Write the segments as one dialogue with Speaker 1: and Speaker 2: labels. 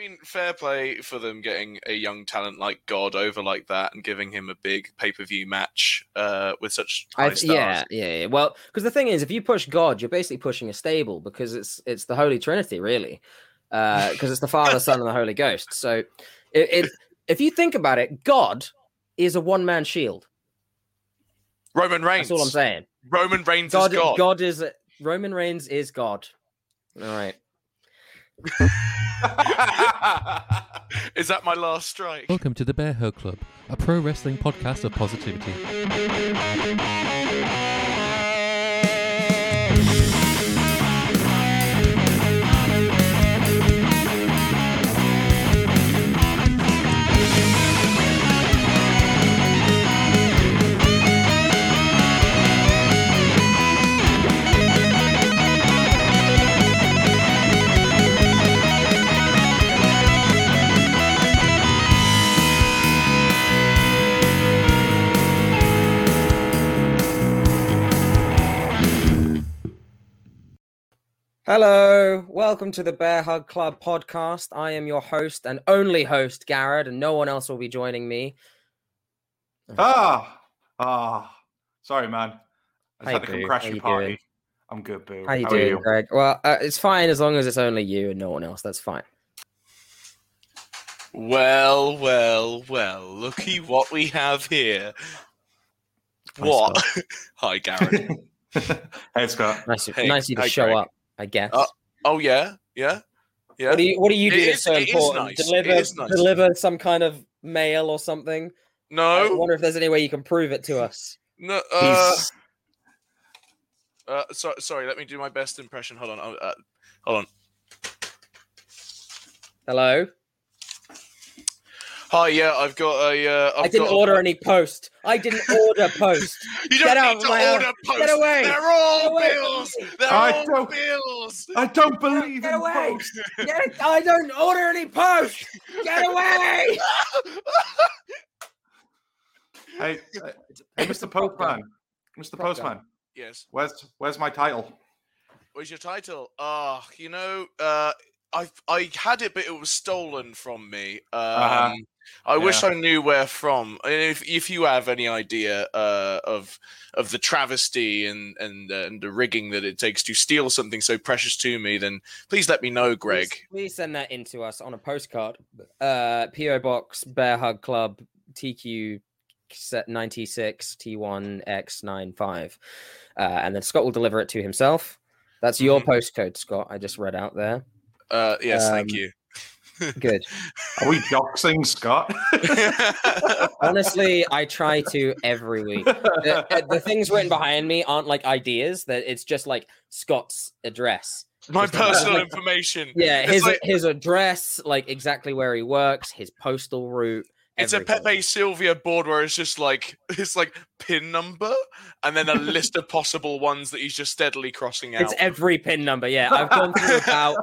Speaker 1: mean, fair play for them getting a young talent like God over like that and giving him a big pay per view match uh, with such high stars.
Speaker 2: yeah, yeah, yeah. Well, because the thing is, if you push God, you're basically pushing a stable because it's it's the Holy Trinity, really, because it's the Father, Son, and the Holy Ghost. So, it, it if you think about it, God is a one man shield.
Speaker 1: Roman Reigns.
Speaker 2: That's all I'm saying.
Speaker 1: Roman Reigns
Speaker 2: God,
Speaker 1: is God.
Speaker 2: God is Roman Reigns is God. All right.
Speaker 1: is that my last strike?
Speaker 3: Welcome to the Bear Hug Club, a pro wrestling podcast of positivity.
Speaker 2: Hello, welcome to the Bear Hug Club podcast. I am your host and only host, Garrett, and no one else will be joining me.
Speaker 4: Ah, ah. Sorry, man. I
Speaker 2: Hey,
Speaker 4: just had to come
Speaker 2: Boo.
Speaker 4: crash
Speaker 2: How
Speaker 4: your
Speaker 2: you
Speaker 4: party.
Speaker 2: doing?
Speaker 4: I'm good, boo.
Speaker 2: How you
Speaker 4: are
Speaker 2: doing,
Speaker 4: you?
Speaker 2: Greg? Well, uh, it's fine as long as it's only you and no one else. That's fine.
Speaker 1: Well, well, well. Looky what we have here.
Speaker 2: Hi,
Speaker 1: What? Hi, Garrett.
Speaker 4: hey, Scott.
Speaker 2: Nice,
Speaker 1: Hey,
Speaker 2: nice of you to
Speaker 1: hi,
Speaker 2: show
Speaker 1: Greg.
Speaker 2: up. I guess.
Speaker 1: Uh, oh yeah, yeah, yeah.
Speaker 2: What do you What do you
Speaker 1: It
Speaker 2: that's
Speaker 1: is-
Speaker 2: so important?
Speaker 1: nice.
Speaker 2: Deliver
Speaker 1: nice.
Speaker 2: Deliver some kind of mail or something. I
Speaker 1: no,
Speaker 2: wonder if there's any way you can prove it to us.
Speaker 1: no. Uh, uh, so, sorry. Let me do my best impression. Hold on. Uh, uh, hold on.
Speaker 2: Hello.
Speaker 1: Hi. Yeah, I've got a. Uh, I've
Speaker 2: I didn't
Speaker 1: got a-
Speaker 2: order any post. I didn't order post.
Speaker 1: You don't
Speaker 2: Get out
Speaker 1: need
Speaker 2: of
Speaker 1: to
Speaker 2: my house.
Speaker 1: order posts.
Speaker 2: Get away.
Speaker 1: They're all
Speaker 2: Get away
Speaker 1: bills. They're
Speaker 4: I
Speaker 1: all
Speaker 4: don't-
Speaker 1: bills.
Speaker 4: I don't believe
Speaker 2: Get
Speaker 4: in
Speaker 2: away.
Speaker 4: post.
Speaker 2: Get, I don't order any post. Get away.
Speaker 4: Hey, uh, hey, Mr. Postman. Mr. Postman.
Speaker 1: yes.
Speaker 4: Where's Where's my title?
Speaker 1: Where's your title? Ah, you know, uh, I I had it, but it was stolen from me. Um,
Speaker 4: Uh-huh.
Speaker 1: I wish I knew where from. If if you have any idea uh, of of the travesty and and uh, and the rigging that it takes to steal something so precious to me, then please let me know, Greg.
Speaker 2: Please, please send that in to us on a postcard. Uh, PO Box Bear Hug Club TQ set 96 T1X95. Uh, and then Scott will deliver it to himself. That's your
Speaker 1: Mhm.
Speaker 2: postcode, Scott. I just read out there.
Speaker 1: Uh, yes, thank
Speaker 2: Um,
Speaker 1: you.
Speaker 2: Good.
Speaker 4: Are we doxing Scott?
Speaker 2: Honestly, I try to every week. The, uh, the things written behind me aren't like ideas, that it's just like Scott's address.
Speaker 1: My
Speaker 2: Just
Speaker 1: personal
Speaker 2: like-
Speaker 1: information.
Speaker 2: Yeah,
Speaker 1: It's
Speaker 2: his
Speaker 1: like-
Speaker 2: his address, like exactly where he works, his postal route.
Speaker 1: It's a. Pepe Silvia board where it's just like it's like pin number and then a list of possible ones that he's just steadily crossing out.
Speaker 2: It's every pin number. Yeah, I've gone through about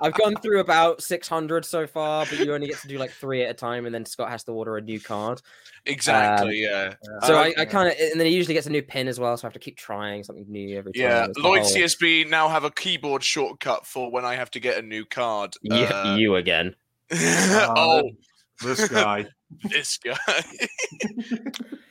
Speaker 2: I've gone through about six hundred so far, but you only get to do like three at a time, and then Scott has to order a new card.
Speaker 1: exactly, yeah.
Speaker 2: So I, I kind of, and then he usually gets a new pin as well, so I have to keep trying something new every time.
Speaker 1: Yeah, Lloyd
Speaker 2: whole-
Speaker 1: TSB now have a keyboard shortcut for when I have to get a new card.
Speaker 2: You,
Speaker 1: Uh,
Speaker 2: you again.
Speaker 1: oh,
Speaker 4: this guy.
Speaker 1: This guy.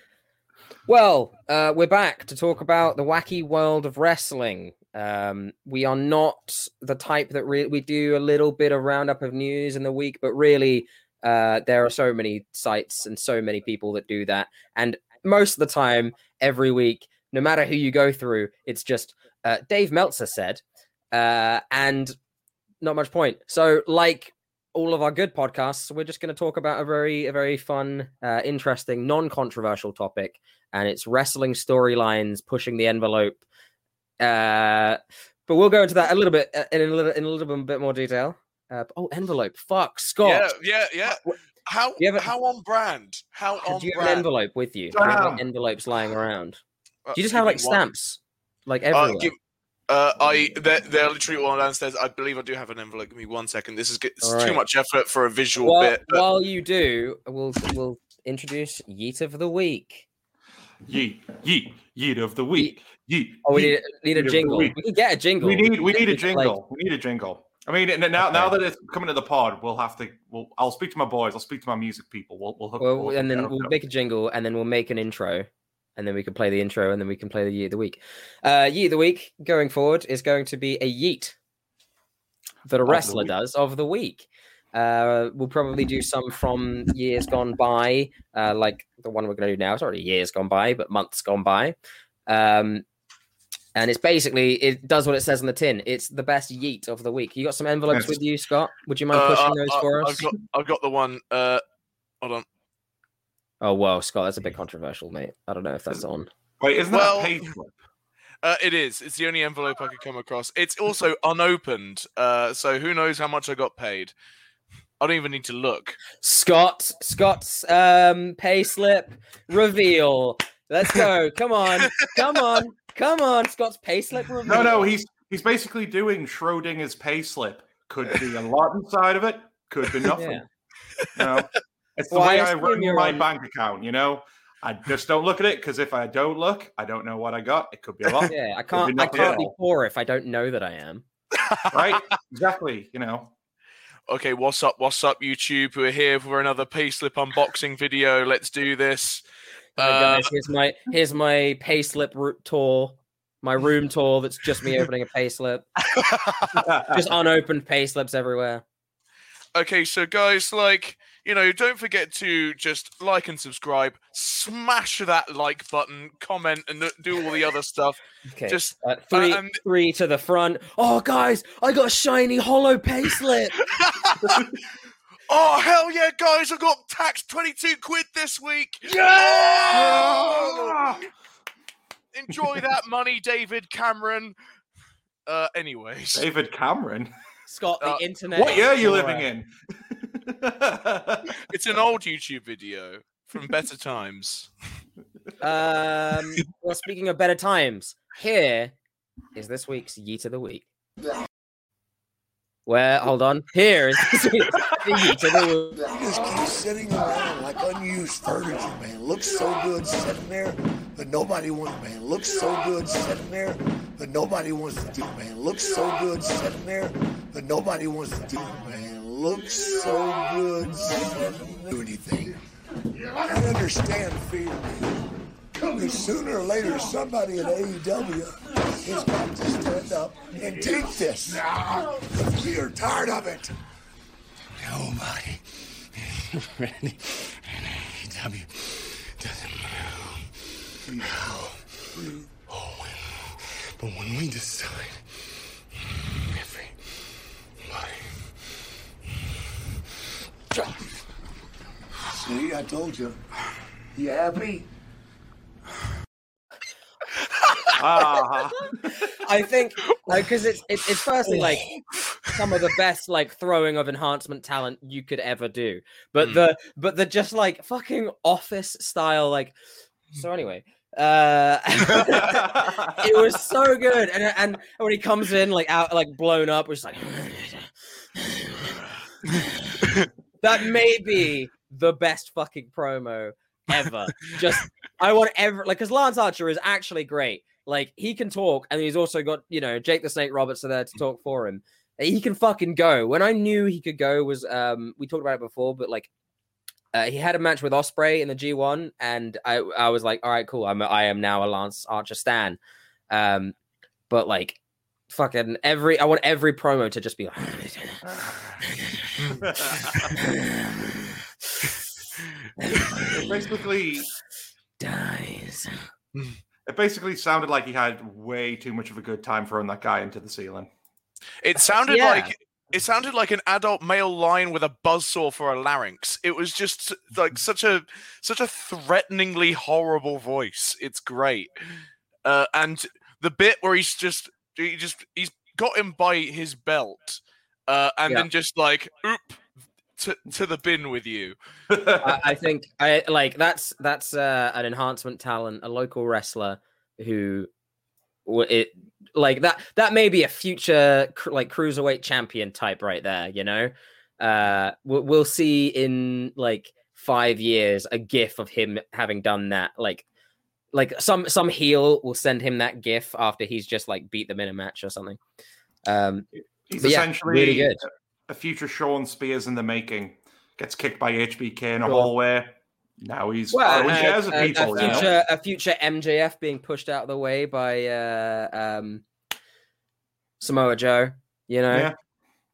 Speaker 2: Well, uh, we're back to talk about the wacky world of wrestling. Um, we are not the type that re- we do a little bit of roundup of news in the week, but really, uh, there are so many sites and so many people that do that. And most of the time, every week, no matter who you go through, it's just uh, Dave Meltzer said, uh, and not much point. So, like all of our good podcasts, we're just going to talk about a very, a very fun, uh, interesting, non-controversial topic and it's wrestling storylines pushing the envelope. Uh, but we'll go into that a little bit uh, in a little in a little bit more detail. Uh, oh, envelope! Fuck, Scott.
Speaker 1: yeah, yeah, yeah. How
Speaker 2: have
Speaker 1: how on brand? How on
Speaker 2: do you have an envelope with you? You envelopes lying around?
Speaker 1: Uh,
Speaker 2: Do you just have like stamps, like
Speaker 1: Uh,
Speaker 2: everywhere?
Speaker 1: give, uh, I they're, they're literally all downstairs. I believe I do have an envelope. Give me one second. This is g- it's
Speaker 2: All
Speaker 1: too much effort for a visual
Speaker 2: Well,
Speaker 1: bit. but-
Speaker 2: while you do, we'll we'll introduce Yeet of the Week.
Speaker 4: Yeet, yeet, yeet of the week. Yeet.
Speaker 2: Oh, we
Speaker 4: yeet.
Speaker 2: need, need a
Speaker 4: of the
Speaker 2: jingle.
Speaker 4: week.
Speaker 2: We can get a jingle.
Speaker 4: We need we need a
Speaker 2: could, like-
Speaker 4: jingle. we need a jingle. I mean, now
Speaker 2: Okay.
Speaker 4: now that it's coming to the pod, we'll have to. We'll, I'll speak to my boys. I'll speak to my music people. We'll we'll hook.
Speaker 2: Well,
Speaker 4: we'll
Speaker 2: and then we'll
Speaker 4: up.
Speaker 2: make a jingle, and then we'll make an intro, and then we can play the intro, and then we can play the yeet of the week. Uh, yeet of the week going forward is going to be a yeet that a wrestler does of the week. Uh, we'll probably do some from years gone by, uh, like the one we're going to do now. It's already years gone by, but months gone by. Um, and it's basically it does what it says on the tin. It's the best yeet of the week. You got some envelopes
Speaker 4: Yes.
Speaker 2: with you, Scott? Would you mind
Speaker 1: Uh,
Speaker 2: pushing
Speaker 1: I-
Speaker 2: those
Speaker 1: I-
Speaker 2: for us?
Speaker 1: I've got, I've got the one. Uh, hold on.
Speaker 2: Oh well, Scott, that's a bit controversial, mate. I don't know if that's on.
Speaker 4: Wait, isn't
Speaker 1: Well-
Speaker 4: that a pay slip?
Speaker 1: Uh, it is. It's the only envelope I could come across. It's also unopened. Uh, so who knows how much I got paid? I don't even need to look.
Speaker 2: Scott, Scott's um pay slip reveal. Let's go. Come on. Come on. Come on. Scott's pay slip reveal.
Speaker 4: No, no, he's he's basically doing Schrodinger's pay slip. Could be a lot inside of it. Could be nothing.
Speaker 2: Yeah.
Speaker 4: You know, it's the
Speaker 2: Well,
Speaker 4: way I
Speaker 2: assume
Speaker 4: run my
Speaker 2: on-
Speaker 4: bank account. You know, I just don't look at it because if I don't look, I don't know what I got. It could be a lot,
Speaker 2: Yeah, I can't I
Speaker 4: nothing
Speaker 2: can't be
Speaker 4: all.
Speaker 2: poor if I don't know that I am.
Speaker 4: right? Exactly. You know,
Speaker 1: Okay, what's up? What's up, YouTube? We're here for another payslip unboxing video. Let's do this.
Speaker 2: Alright,
Speaker 1: Uh,
Speaker 2: guys, here's my here's my pay slip tour. My room tour that's just me opening a pay slip. Just unopened pay slips everywhere.
Speaker 1: okay, so guys, like, you know, don't forget to just like and subscribe, smash that like button, comment, and do all the other stuff.
Speaker 2: Okay.
Speaker 1: Just
Speaker 2: uh, three
Speaker 1: and-
Speaker 2: three to the front. Oh guys, I got a shiny hollow pay
Speaker 1: oh hell yeah, guys! I got taxed twenty two quid this week.
Speaker 4: Ah!
Speaker 1: Enjoy that money, David Cameron. Uh, anyways,
Speaker 4: David Cameron.
Speaker 2: Scott, the
Speaker 1: Uh,
Speaker 2: internet.
Speaker 4: What year are you living in?
Speaker 1: it's an old YouTube video from better times.
Speaker 2: Um, well, speaking of better times, here is this week's Yeet of the Week. Where, hold on, here is this week's the Yeet of the Week.
Speaker 5: You just keep sitting around like unused furniture, man. Looks so good sitting there, but nobody wants, man. Looks so good sitting there, but nobody wants to do, man. Looks so good sitting there, but nobody wants to do, man. Looks so good. Do anything. I understand fear. Because sooner or later, somebody at AEW has got to stand up and take this. We are tired of it. Nobody ready. AEW doesn't move. Oh, when- but when we decide, See, I told you. You happy?
Speaker 4: ah,
Speaker 2: I think because it's, it's it's firstly like some of the best like throwing of enhancement talent you could ever do, but
Speaker 1: Hmm.
Speaker 2: the but the just like fucking office style like. So anyway, uh, it was so good, and and when he comes in like out like blown up, we're just like. That may be the best fucking promo ever. Just I want ever like because Lance Archer is actually great. Like he can talk, and he's also got you know Jake the Snake Roberts are there to talk for him. He can fucking go. When I knew he could go was um we talked about it before, but like uh, he had a match with Ospreay in the G1, and I I was like, all right, cool. I'm I am now a Lance Archer stan. Um, but like fucking every I want every promo to just be like.
Speaker 4: it basically
Speaker 2: dies.
Speaker 4: it basically sounded like he had way too much of a good time throwing that guy into the ceiling.
Speaker 1: It sounded
Speaker 2: Yeah.
Speaker 1: like it sounded like an adult male lion with a buzzsaw for a larynx. It was just like such a such a threateningly horrible voice. It's great. Uh, and the bit where he's just he just he's got him by his belt, uh, and
Speaker 2: Yeah.
Speaker 1: then just like oop to to the bin with you.
Speaker 2: I, I think I like that's that's uh, an enhancement talent, a local wrestler who it like that that may be a future like cruiserweight champion type right there. You know, uh, we'll, we'll see in like five years a gif of him having done that. Like, like some some heel will send him that gif after he's just like beat them in a match or something. Um,
Speaker 4: He's
Speaker 2: But yeah,
Speaker 4: essentially
Speaker 2: really good.
Speaker 4: a future Shawn Spears in the making. Gets kicked by HBK in a
Speaker 2: Sure.
Speaker 4: hallway. Now he's
Speaker 2: Well, uh, a,
Speaker 4: people.
Speaker 2: a future a future MJF being pushed out of the way by uh, um, Samoa Joe. You know,
Speaker 4: Yeah.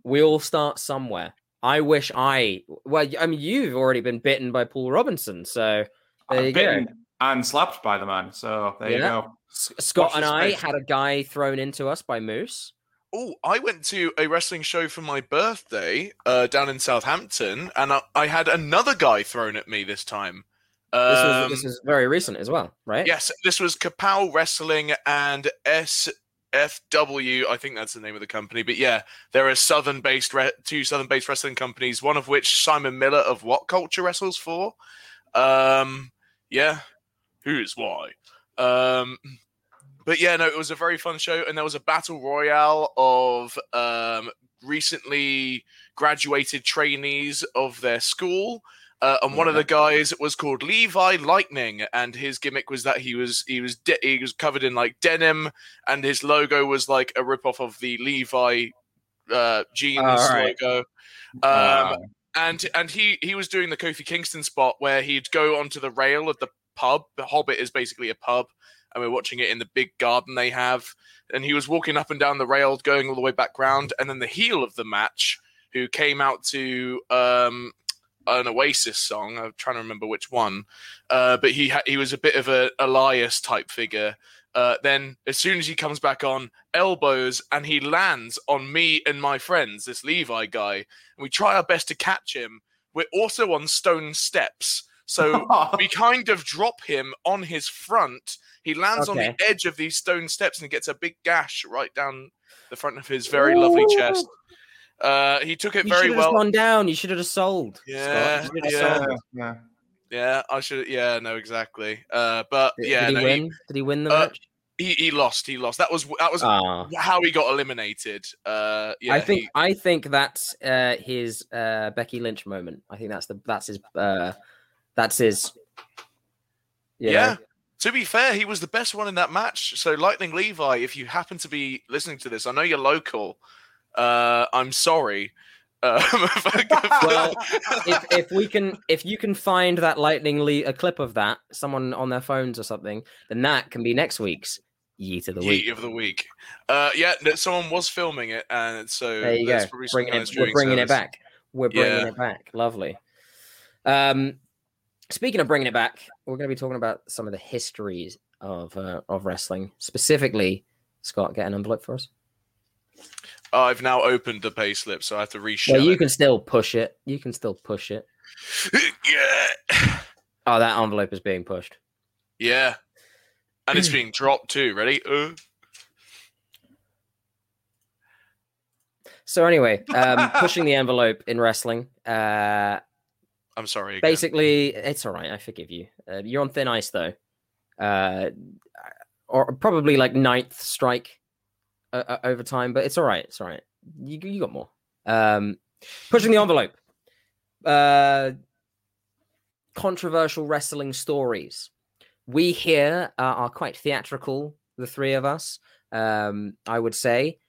Speaker 2: we all start somewhere. I wish I. Well, I mean, you've already been bitten by Paul Robinson, so there
Speaker 4: I'm
Speaker 2: you go.
Speaker 4: Bitten and slapped by the man. So there you go.
Speaker 2: S- Scott
Speaker 4: Watch
Speaker 2: and I had a guy thrown into us by Moose.
Speaker 1: Oh, I went to a wrestling show for my birthday uh, down in Southampton, and I, I had another guy thrown at me this time.
Speaker 2: This was
Speaker 1: Um,
Speaker 2: this was very recent as well, right?
Speaker 1: Yes, this was Kapow Wrestling and SFW. I think that's the name of the company. But yeah, there are southern-based re- two southern-based wrestling companies. One of which Simon Miller of What Culture wrestles for. Um, yeah, who's why? Um, but yeah, no, it was a very fun show, and there was a battle royale of um, recently graduated trainees of their school. Uh, and one of the guys was called Levi Lightning, and his gimmick was that he was he was de- he was covered in like denim, and his logo was like a ripoff of the Levi uh, jeans
Speaker 2: right.
Speaker 1: logo. Um,
Speaker 4: Uh,
Speaker 1: and and he he was doing the Kofi Kingston spot where he'd go onto the rail of the pub. The Hobbit is basically a pub, and we're watching it in the big garden they have. And he was walking up and down the rail, going all the way back round. And then the heel of the match, who came out to um, an Oasis song, I'm trying to remember which one, uh, but he ha- he was a bit of a Elias type figure. Uh, then as soon as he comes back on, elbows and he lands on me and my friends, this Levi guy, and we try our best to catch him. We're also on stone steps, so we kind of drop him on his front. He lands on the edge of these stone steps and gets a big gash right down the front of his very lovely chest. Uh, he took it
Speaker 2: You
Speaker 1: very
Speaker 2: should
Speaker 1: well.
Speaker 2: gone down. You should have sold.
Speaker 1: Yeah,
Speaker 2: Scott. You should have
Speaker 1: yeah.
Speaker 2: sold.
Speaker 4: yeah.
Speaker 1: Yeah, I should. Yeah, no, exactly. Uh, but
Speaker 2: Did,
Speaker 1: yeah,
Speaker 2: did he
Speaker 1: no,
Speaker 2: win? Did he win the
Speaker 1: uh,
Speaker 2: match?
Speaker 1: he, he lost. He lost. That was that was
Speaker 2: Ah.
Speaker 1: how he got eliminated. Uh, yeah,
Speaker 2: I think
Speaker 1: he-
Speaker 2: I think that's uh, his uh, Becky Lynch moment. I think that's the that's his uh, that's his. you
Speaker 1: yeah. To be fair, he was the best one in that match. So, Lightning Levi, if you happen to be listening to this, I know you're local. Uh, I'm sorry. Um,
Speaker 2: Well, if if we can if you can find that lightning le- a clip of that someone on their phones or something, then that can be next week's yeet of the week.
Speaker 1: Yeet of the week. Uh, yeah, someone was filming it, and so
Speaker 2: There you go.
Speaker 1: there's probably some
Speaker 2: Bringing it, we're bringing it back. We're bringing
Speaker 1: Yeah.
Speaker 2: it back. Lovely. Um, speaking of bringing it back, we're going to be talking about some of the histories of uh, of wrestling. Specifically, Scott, get an envelope for us.
Speaker 1: I've now opened the pay slip, so I have to
Speaker 2: Yeah,
Speaker 1: reshare
Speaker 2: you
Speaker 1: it.
Speaker 2: can still push it. You can still push it.
Speaker 1: yeah,
Speaker 2: Oh, that envelope is being pushed.
Speaker 1: yeah, and it's being dropped too. Ready? Uh,
Speaker 2: So anyway, um, pushing the envelope in wrestling. Uh,
Speaker 1: I'm sorry. Again.
Speaker 2: basically, it's all right. I forgive you. Uh, you're on thin ice though, uh, or probably like ninth strike uh, uh, over time, but it's all right. It's all right. You you got more. Um, pushing the envelope. Uh, controversial wrestling stories. We here uh, are quite theatrical. The three of us, um, I would say.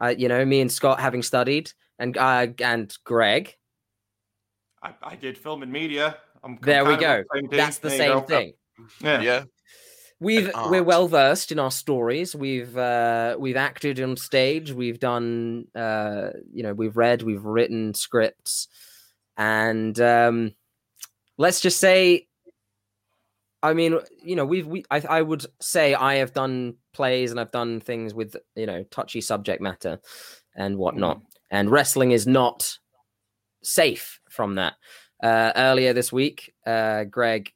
Speaker 2: Uh, you know, me and Scott having studied, and uh, and Greg.
Speaker 4: I, I did film and media. I'm
Speaker 2: There we go.
Speaker 4: on same team.
Speaker 2: That's the
Speaker 4: There
Speaker 2: same thing.
Speaker 4: Yeah.
Speaker 1: Yeah.
Speaker 2: We've
Speaker 1: An
Speaker 2: we're well versed in our stories. We've uh, we've acted on stage. We've done uh, you know we've read. We've written scripts, and um, let's just say, I mean, you know, we've we I, I would say I have done plays and I've done things with you know touchy subject matter and whatnot. And wrestling is not safe from that. Uh, earlier this week, uh, Greg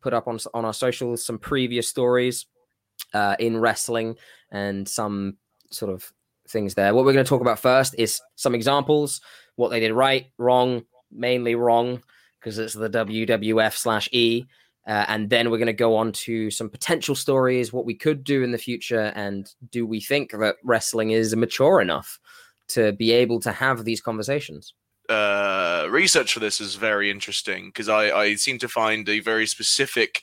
Speaker 2: put up on on our socials some previous stories uh, in wrestling and some sort of things there. What we're going to talk about first is some examples, what they did right, wrong, mainly wrong, because it's the WWF slash E. Uh, and then we're going to go on to some potential stories, what we could do in the future, and do we think that wrestling is mature enough to be able to have these conversations?
Speaker 1: Uh, research for this is very interesting because I, I seem to find a very specific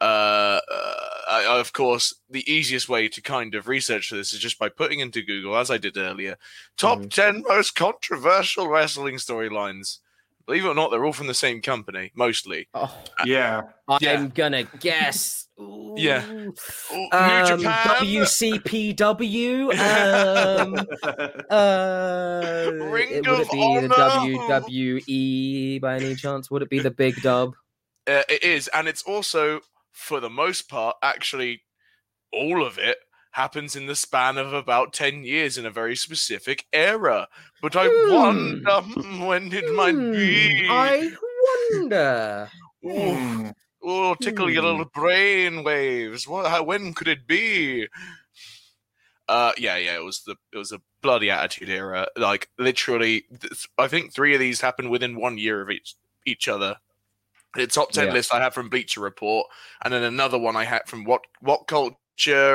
Speaker 1: uh, uh, uh, of course, the easiest way to kind of research for this is just by putting into Google, as I did earlier, top
Speaker 2: Mhm.
Speaker 1: 10 most controversial wrestling storylines. Believe it or not, they're all from the same company, mostly.
Speaker 2: Oh,
Speaker 4: yeah.
Speaker 2: I'm
Speaker 1: Yeah.
Speaker 2: gonna guess.
Speaker 1: Yeah.
Speaker 2: Ooh.
Speaker 1: Oh, New
Speaker 2: Um,
Speaker 1: Japan,
Speaker 2: WCPW. Um, uh,
Speaker 1: Ring
Speaker 2: it- would
Speaker 1: of
Speaker 2: it be the WWE by any chance? Would it be the Big Dub?
Speaker 1: Uh, it is, and it's also, for the most part, actually, all of it happens in the span of about 10 years in a very specific era. But I
Speaker 2: Hmm.
Speaker 1: wonder hmm, when it might
Speaker 2: Hmm,
Speaker 1: be.
Speaker 2: I wonder.
Speaker 1: Oh, tickle your little brain waves. What, how, when could it be? Uh, yeah, yeah, it was the it was a bloody attitude era. Like literally, th- I think three of these happened within one year of each each other. The top ten
Speaker 2: Yeah.
Speaker 1: list I had from Bleacher Report, and then another one I had from What What Culture,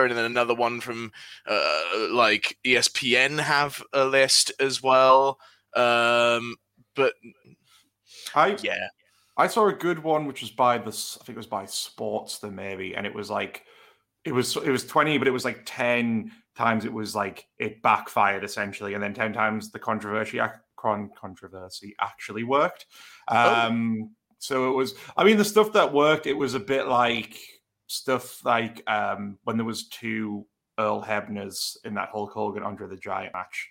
Speaker 1: and then another one from uh, like ESPN have a list as well. Um, but
Speaker 4: I
Speaker 1: yeah,
Speaker 4: I saw a good one which was by the I think it was by Sports the maybe, and it was like it was it was twenty, but it was like ten times it was like it backfired essentially, and then ten times the controversy controversy actually worked. Um, So it was. I mean, the stuff that worked, it was a bit like stuff like um, when there was two Earl Hebners in that Hulk Hogan Andre the Giant match.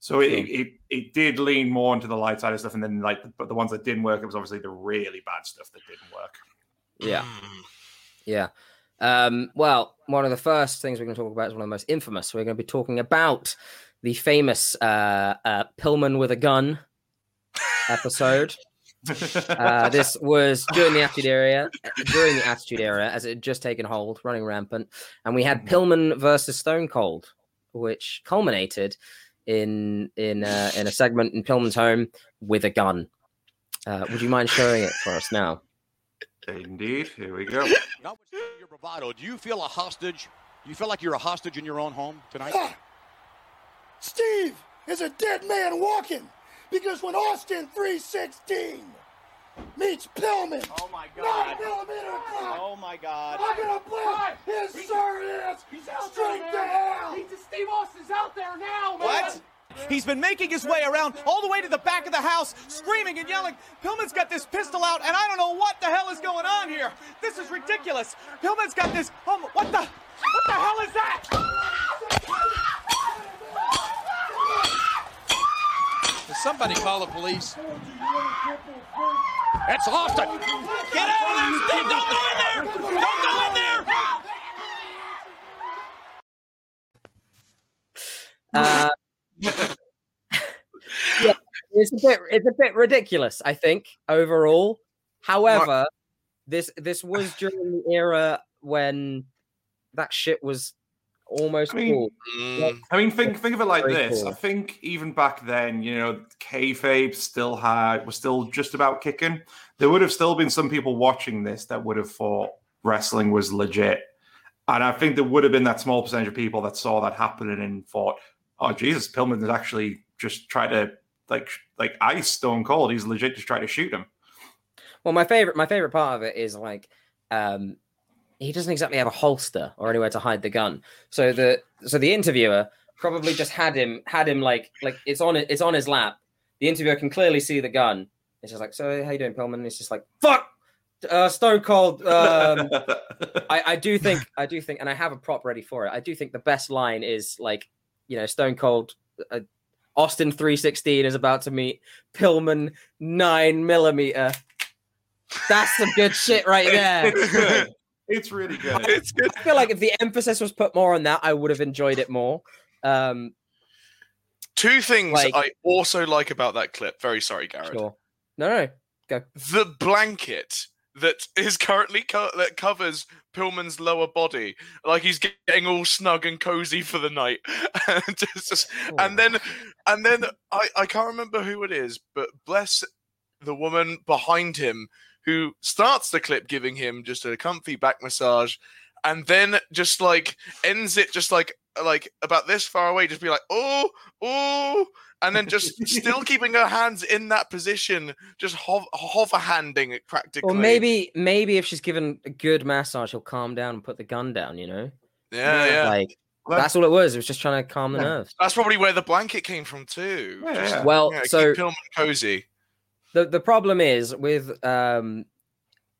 Speaker 4: So it,
Speaker 2: Sure.
Speaker 4: it, it it did lean more into the light side of stuff, and then like, but the ones that didn't work, it was obviously the really bad stuff that didn't work.
Speaker 2: Yeah.
Speaker 1: Mm.
Speaker 2: Yeah. Um, well, one of the first things we're going to talk about is one of the most infamous. We're going to be talking about the famous uh, uh, Pillman with a gun episode. Uh, this was during the Attitude Era, during the Attitude Era, as it had just taken hold, running rampant, and we had Pillman versus Stone Cold, which culminated in in uh, in a segment in Pillman's home with a gun. Uh, would you mind showing it for us now?
Speaker 4: Indeed, here we go.
Speaker 6: Notwithstanding your bravado, do you feel a hostage? You feel like you're a hostage in your own home tonight?
Speaker 5: Ah! Steve is a dead man walking because when Austin 316 meets Pillman,
Speaker 7: Oh my
Speaker 5: nine
Speaker 7: god.
Speaker 5: millimeter gun,
Speaker 7: Oh my god.
Speaker 5: I'm gonna play his sir is straight to hell.
Speaker 7: Steve Austin's out there now, man.
Speaker 8: What? He's been making his way around all the way to the back of the house, screaming and yelling. Pillman's got this pistol out, and I don't know what the hell is going on here. This is ridiculous. Pillman's got this. Um, what the? What the hell is that?
Speaker 9: Somebody call the police.
Speaker 6: It's Austin.
Speaker 8: Get out of there, Steve! Don't go in there! Don't go in there!
Speaker 2: Uh, yeah, it's a bit it's a bit ridiculous, I think, overall. However, this this was during the era when that shit was almost
Speaker 4: I mean,
Speaker 2: cool.
Speaker 1: Mm.
Speaker 4: I mean, think think of it like
Speaker 2: Very
Speaker 4: this.
Speaker 2: cool.
Speaker 4: I think even back then, you know, kayfabe still had was still just about kicking. There would have still been some people watching this that would have thought wrestling was legit, and I think there would have been that small percentage of people that saw that happening and thought, "Oh Jesus, Pillman has actually just tried to like like ice Stone Cold. He's legit just trying to shoot him."
Speaker 2: Well, my favorite my favorite part of it is like um he doesn't exactly have a holster or anywhere to hide the gun. So the so the interviewer probably just had him had him like like it's on it's on his lap. The interviewer can clearly see the gun. It's just like, so how you doing, Pillman? And it's just like, fuck, uh, Stone Cold. Um, I, I do think I do think, and I have a prop ready for it. I do think the best line is like, you know, Stone Cold. Uh, Austin 316 is about to meet Pillman 9 millimeter. That's some good shit right there.
Speaker 4: it's good. It's really good.
Speaker 1: it's good.
Speaker 2: I feel like if the emphasis was put more on that, I would have enjoyed it more. Um,
Speaker 1: Two things
Speaker 2: Like-
Speaker 1: I also like about that clip. Very sorry, Garrett.
Speaker 2: sure. No, no.
Speaker 1: The blanket that is currently co- that covers Pillman's lower body, like he's getting all snug and cozy for the night. and, it's just- and then, and then I I can't remember who it is, but bless the woman behind him who starts the clip giving him just a comfy back massage, and then just like ends it just like like about this far away, just be like oh oh, and then just still keeping her hands in that position, just hov- hover handing it practically.
Speaker 2: Or maybe, maybe if she's given a good massage, she'll calm down and put the gun down. You know,
Speaker 1: yeah, yeah.
Speaker 2: like
Speaker 4: Well,
Speaker 2: that's all it was. It was just trying to calm the
Speaker 4: Yeah.
Speaker 2: nerves.
Speaker 1: That's probably where the blanket came from too.
Speaker 4: Yeah,
Speaker 1: Just.
Speaker 2: Well,
Speaker 1: yeah, keep
Speaker 2: so
Speaker 1: Pillman cozy.
Speaker 2: The the problem is with um,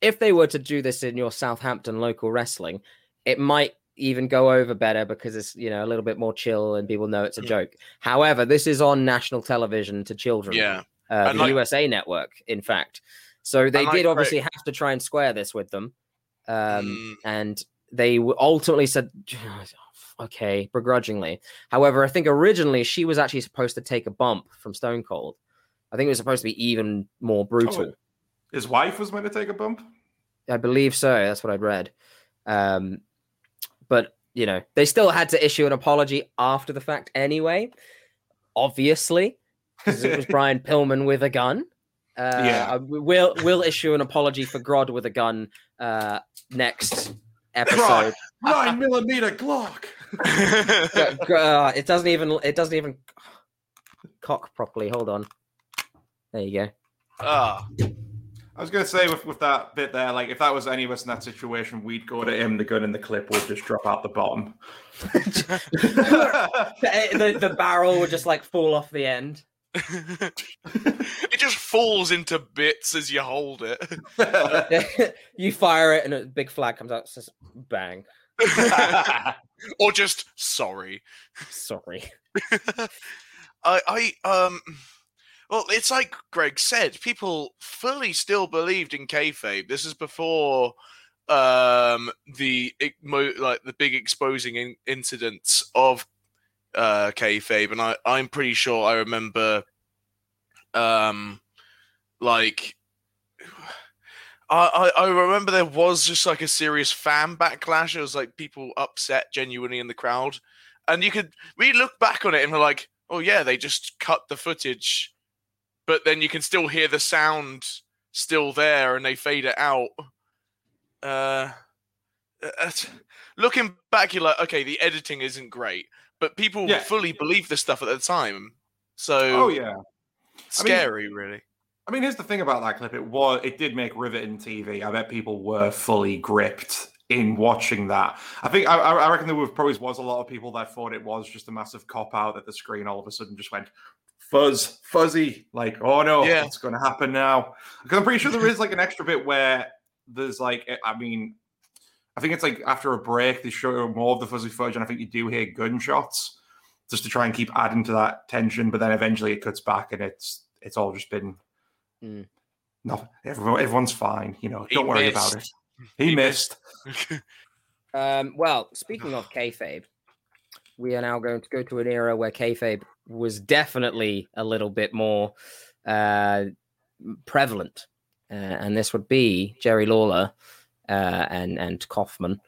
Speaker 2: if they were to do this in your Southampton local wrestling, it might even go over better because it's you know a little bit more chill and people know it's a
Speaker 1: Mm.
Speaker 2: joke. However, this is on national television to children.
Speaker 1: Yeah,
Speaker 2: uh, the
Speaker 1: like-
Speaker 2: USA Network, in fact. So they
Speaker 1: like
Speaker 2: did
Speaker 1: Greg-
Speaker 2: obviously have to try and square this with them, um,
Speaker 1: Mm.
Speaker 2: and they ultimately said, "Okay," begrudgingly. However, I think originally she was actually supposed to take a bump from Stone Cold. I think it was supposed to be even more brutal.
Speaker 4: Oh, his wife was meant to take a bump.
Speaker 2: I believe so. That's what I'd read. Um, but you know, they still had to issue an apology after the fact anyway. Obviously, because it was Brian Pillman with a gun. Uh,
Speaker 4: Yeah.
Speaker 2: uh, we- we'll we'll issue an apology for Grod with a gun uh, next episode.
Speaker 4: Nine millimeter Glock.
Speaker 2: Uh, it doesn't even it doesn't even cock properly. Hold on. There you go.
Speaker 1: Ah,
Speaker 4: I was gonna say with, with that bit there, like if that was any of us in that situation, we'd go to him, the gun in the clip would just drop out the bottom.
Speaker 2: the, the barrel would just like fall off the end.
Speaker 1: it just falls into bits as you hold it.
Speaker 2: you fire it and a big flag comes out. Says bang.
Speaker 1: or just sorry.
Speaker 2: Sorry.
Speaker 1: I, I, um, well, it's like Greg said. People fully still believed in kayfabe. This is before, um, the like the big exposing in- incidents of uh kayfabe, and I, I'm pretty sure I remember, um, like. I, I I remember there was just like a serious fan backlash. It was like people upset genuinely in the crowd, and you could we look back on it and we're like, oh yeah, they just cut the footage, but then you can still hear the sound still there, and they fade it out. Uh, uh, looking back, you're like, okay, the editing isn't great, but people
Speaker 4: Yeah.
Speaker 1: fully believed this stuff at the time, so
Speaker 4: oh yeah. I mean-
Speaker 1: scary, really.
Speaker 4: I mean, here's the thing about that clip. It was it did make riveting TV. I bet people were fully gripped in watching that. I think I, I reckon there were, probably was a lot of people that thought it was just a massive cop out that the screen all of a sudden just went fuzz fuzzy like oh no
Speaker 1: Yeah.
Speaker 4: what's going to happen now because i'm pretty sure there is like an extra bit where there's like i mean i think it's like after a break they show more of the fuzzy fudge and i think you do hear gunshots just to try and keep adding to that tension but then eventually it cuts back and it's it's all just been
Speaker 2: Mm.
Speaker 4: no everyone, everyone's fine you know
Speaker 1: He
Speaker 4: don't worry about it
Speaker 1: missed.
Speaker 4: he,
Speaker 1: He
Speaker 4: missed,
Speaker 2: Um, well, speaking of kayfabe, we are now going to go to an era where kayfabe was definitely a little bit more uh, prevalent, uh, and this would be Jerry Lawler uh, and and Kaufman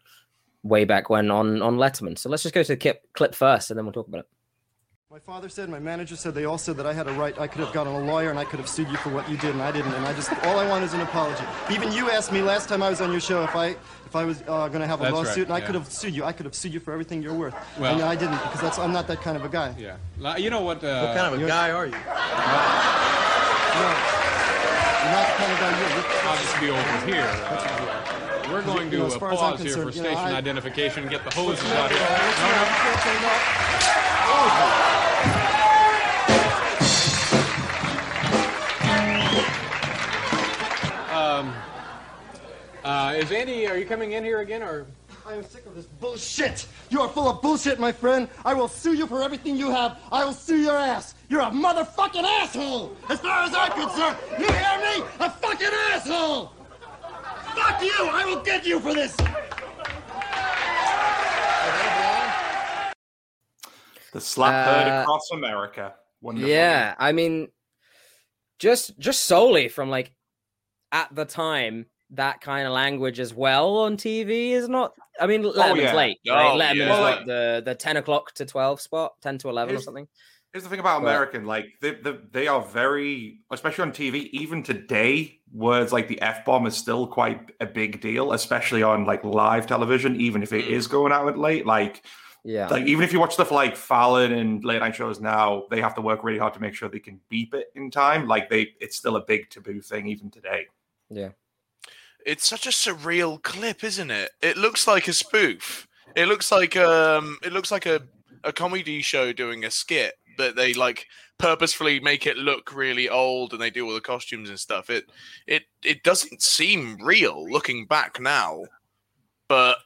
Speaker 2: way back when on on Letterman. So let's just go to the clip, clip first, and then we'll talk about it.
Speaker 10: My father said, my manager said, they all said that I had a right, I could have gotten a lawyer and I could have sued you for what you did, and I didn't. And I just, all I want is an apology. Even you asked me last time I was on your show if I, if I was uh, going to have a
Speaker 9: That's right,
Speaker 10: lawsuit, and I
Speaker 9: yeah.
Speaker 10: could have sued you. I could have sued you for everything you're worth.
Speaker 9: Well-
Speaker 10: and I didn't because that's, I'm not that kind of a guy.
Speaker 9: Yeah. You know what? Uh,
Speaker 10: kind of a guy are you? No, you're not the kind of guy you're. you're
Speaker 9: I'll just be over here. Uh, we're going
Speaker 10: You know,
Speaker 9: to
Speaker 10: as far as I'm
Speaker 9: pause here for
Speaker 10: concerned, you know,
Speaker 9: station
Speaker 10: I-
Speaker 9: identification and get the hoses out
Speaker 10: no,
Speaker 9: here. No, no.
Speaker 10: you can't say no.
Speaker 9: Is Andy? Are you coming in here again, or?
Speaker 10: I am sick of this bullshit. You are full of bullshit, my friend. I will sue you for everything you have. I will sue your ass. You're a motherfucking asshole. As far as I'm concerned, you hear me? A fucking asshole. Fuck you. I will get you for this.
Speaker 4: the slap heard
Speaker 2: Uh,
Speaker 4: across america Wonderful.
Speaker 2: Yeah, I mean, just just solely from like at the time that kind of language as well on TV is not. I mean, Letterman's
Speaker 4: yeah.
Speaker 2: late, right?
Speaker 1: Oh,
Speaker 2: Letterman's
Speaker 1: yeah.
Speaker 4: Like-
Speaker 2: the the ten o'clock to twelve spot, ten to eleven or something.
Speaker 4: Here's the thing about
Speaker 2: But-
Speaker 4: American, like they, they they are very, especially on TV. Even today, words like the f bomb is still quite a big deal, especially on like live television. Even if it
Speaker 1: Mm.
Speaker 4: going out at late, like
Speaker 2: Yeah.
Speaker 4: Like even if you watch stuff like Fallon and late night shows now, they have to work really hard to make sure they can beep it in time. Like they, it's still a big taboo thing even today.
Speaker 2: Yeah.
Speaker 1: It's such a surreal clip, isn't it? It looks like a spoof. It looks like um, it looks like a a comedy show doing a skit, but they like purposefully make it look really old, and they do all the costumes and stuff. It it it doesn't seem real looking back now, but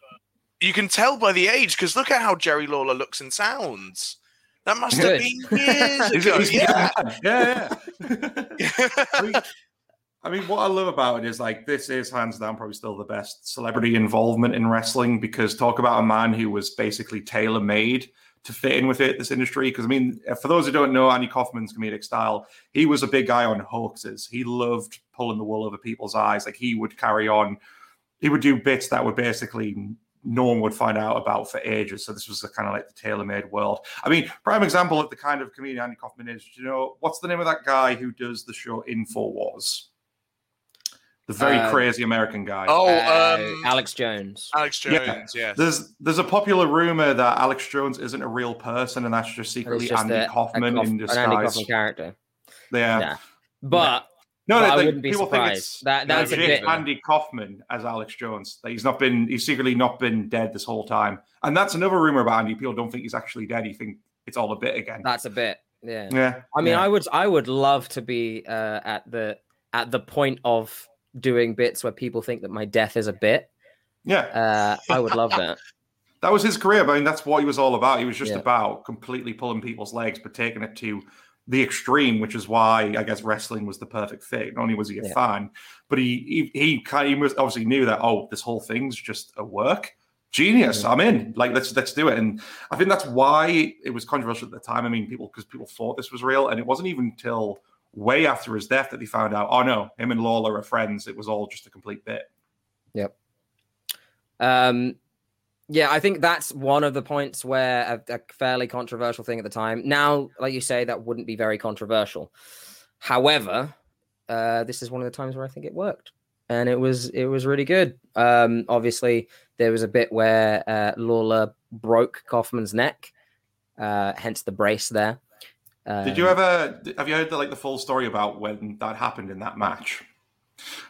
Speaker 1: you can tell by the age because look at how Jerry Lawler looks and sounds. That must have been years ago. Yeah.
Speaker 4: yeah, yeah. I mean, what I love about it is like this is hands down probably still the best celebrity involvement in wrestling because talk about a man who was basically tailor made to fit in with it, this industry. Because I mean, uh, for those who don't know Andy Kaufman's comedic style, he was a big guy on hoaxes. He loved pulling the wool over people's eyes. Like he would carry on, he would do bits that would basically no one would find out about for ages. So this was kind of like the tailor-made world. I mean, prime example of the kind of comedian Andy Kaufman is. You know, what's the name of that guy who does the show Infowars? The very
Speaker 2: Uh,
Speaker 4: crazy American guy.
Speaker 1: Oh,
Speaker 2: Uh,
Speaker 1: um,
Speaker 2: Alex Jones.
Speaker 1: Alex
Speaker 4: Yeah.
Speaker 1: Jones. Yes.
Speaker 4: There's there's a popular rumor that Alex Jones isn't a real person, and that's just secretly
Speaker 2: just
Speaker 4: Andy
Speaker 2: a- a
Speaker 4: Kaufman
Speaker 2: Kauf-
Speaker 4: in
Speaker 2: an Andy. Kaufman character.
Speaker 4: Yeah.
Speaker 2: Yeah. But
Speaker 4: No,
Speaker 2: But
Speaker 4: no,
Speaker 2: I
Speaker 4: like,
Speaker 2: wouldn't be
Speaker 4: people think
Speaker 2: surprised.
Speaker 4: it's
Speaker 2: That- that's a bit-
Speaker 4: Andy Kaufman as Alex Jones. That he's not been, he's secretly not been dead this whole time. And that's another rumor about Andy. People don't think he's actually dead. You think it's all a bit again.
Speaker 2: that's a bit. Yeah.
Speaker 4: yeah.
Speaker 2: I mean,
Speaker 4: yeah.
Speaker 2: I would I would love to be uh, at the at the point of doing bits where people think that my death is a bit.
Speaker 4: yeah.
Speaker 2: Uh, I would love that.
Speaker 4: That was his career. I mean, that's what he was all about. He was just
Speaker 2: Yeah.
Speaker 4: about completely pulling people's legs, but taking it to the extreme, which is why I guess wrestling was the perfect fit. Not only was he a
Speaker 2: Yeah.
Speaker 4: fan, but he he he, kind he was obviously knew that oh, this whole thing's just a work. Genius! I'm in. Like let's let's do it. And I think that's why it was controversial at the time. I mean, people because people thought this was real, and it wasn't even until way after his death that they found out. Oh no, him and Lawler are friends. It was all just a complete bit.
Speaker 2: Yep. Um, yeah, I think that's one of the points where a, a fairly controversial thing at the time. Now, like you say, that wouldn't be very controversial. However, uh, this is one of the times where I think it worked, and it was it was really good. Um, obviously, there was a bit where uh, Lawler broke Kaufman's neck, uh, hence the brace there.
Speaker 4: Did you
Speaker 2: Um,
Speaker 4: ever have you heard the, like the full story about when that happened in that match?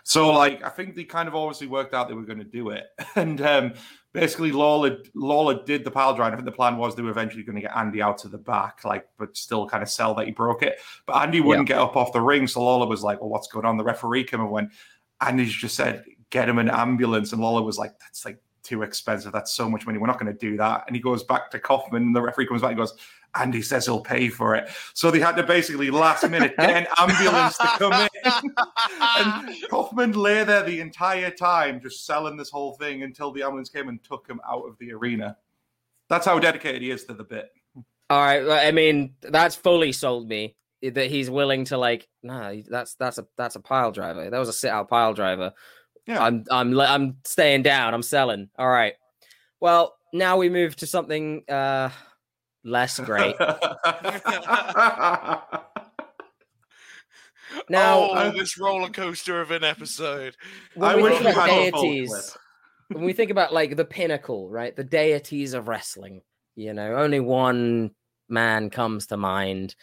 Speaker 4: So like I think they kind of obviously worked out they were going to do it, and um, basically Lawler Lawler did the pile drive. I think the plan was they were eventually going to get Andy out to the back, like but still kind of sell that he broke it. But Andy wouldn't get up off the ring, so Lawler was like, "Well, what's going on?" The referee came and went. Andy's just said, "Get him an ambulance," and Lawler was like, "That's like too expensive. That's so much money. We're not going to do that." And he goes back to Kaufman, and the referee comes back and goes. Andy says he'll pay for it. So they had to basically last minute get an ambulance to come in. and Kaufman lay there the entire time just selling this whole thing until the ambulance came and took him out of the arena. That's how dedicated he is to the bit.
Speaker 2: All right, I mean that's fully sold me that he's willing to like. Nah, that's that's a that's a pile driver. That was a sit out pile driver.
Speaker 4: Yeah.
Speaker 2: I'm I'm I'm staying down. I'm selling. All right. Well, now we move to something uh less great. Now,
Speaker 1: oh, this roller coaster of an episode.
Speaker 2: when
Speaker 4: I
Speaker 2: we
Speaker 4: wish
Speaker 2: think
Speaker 4: we
Speaker 2: about
Speaker 4: had
Speaker 2: deities, when we think about like the pinnacle, right? The deities of wrestling, you know, only one man comes to mind,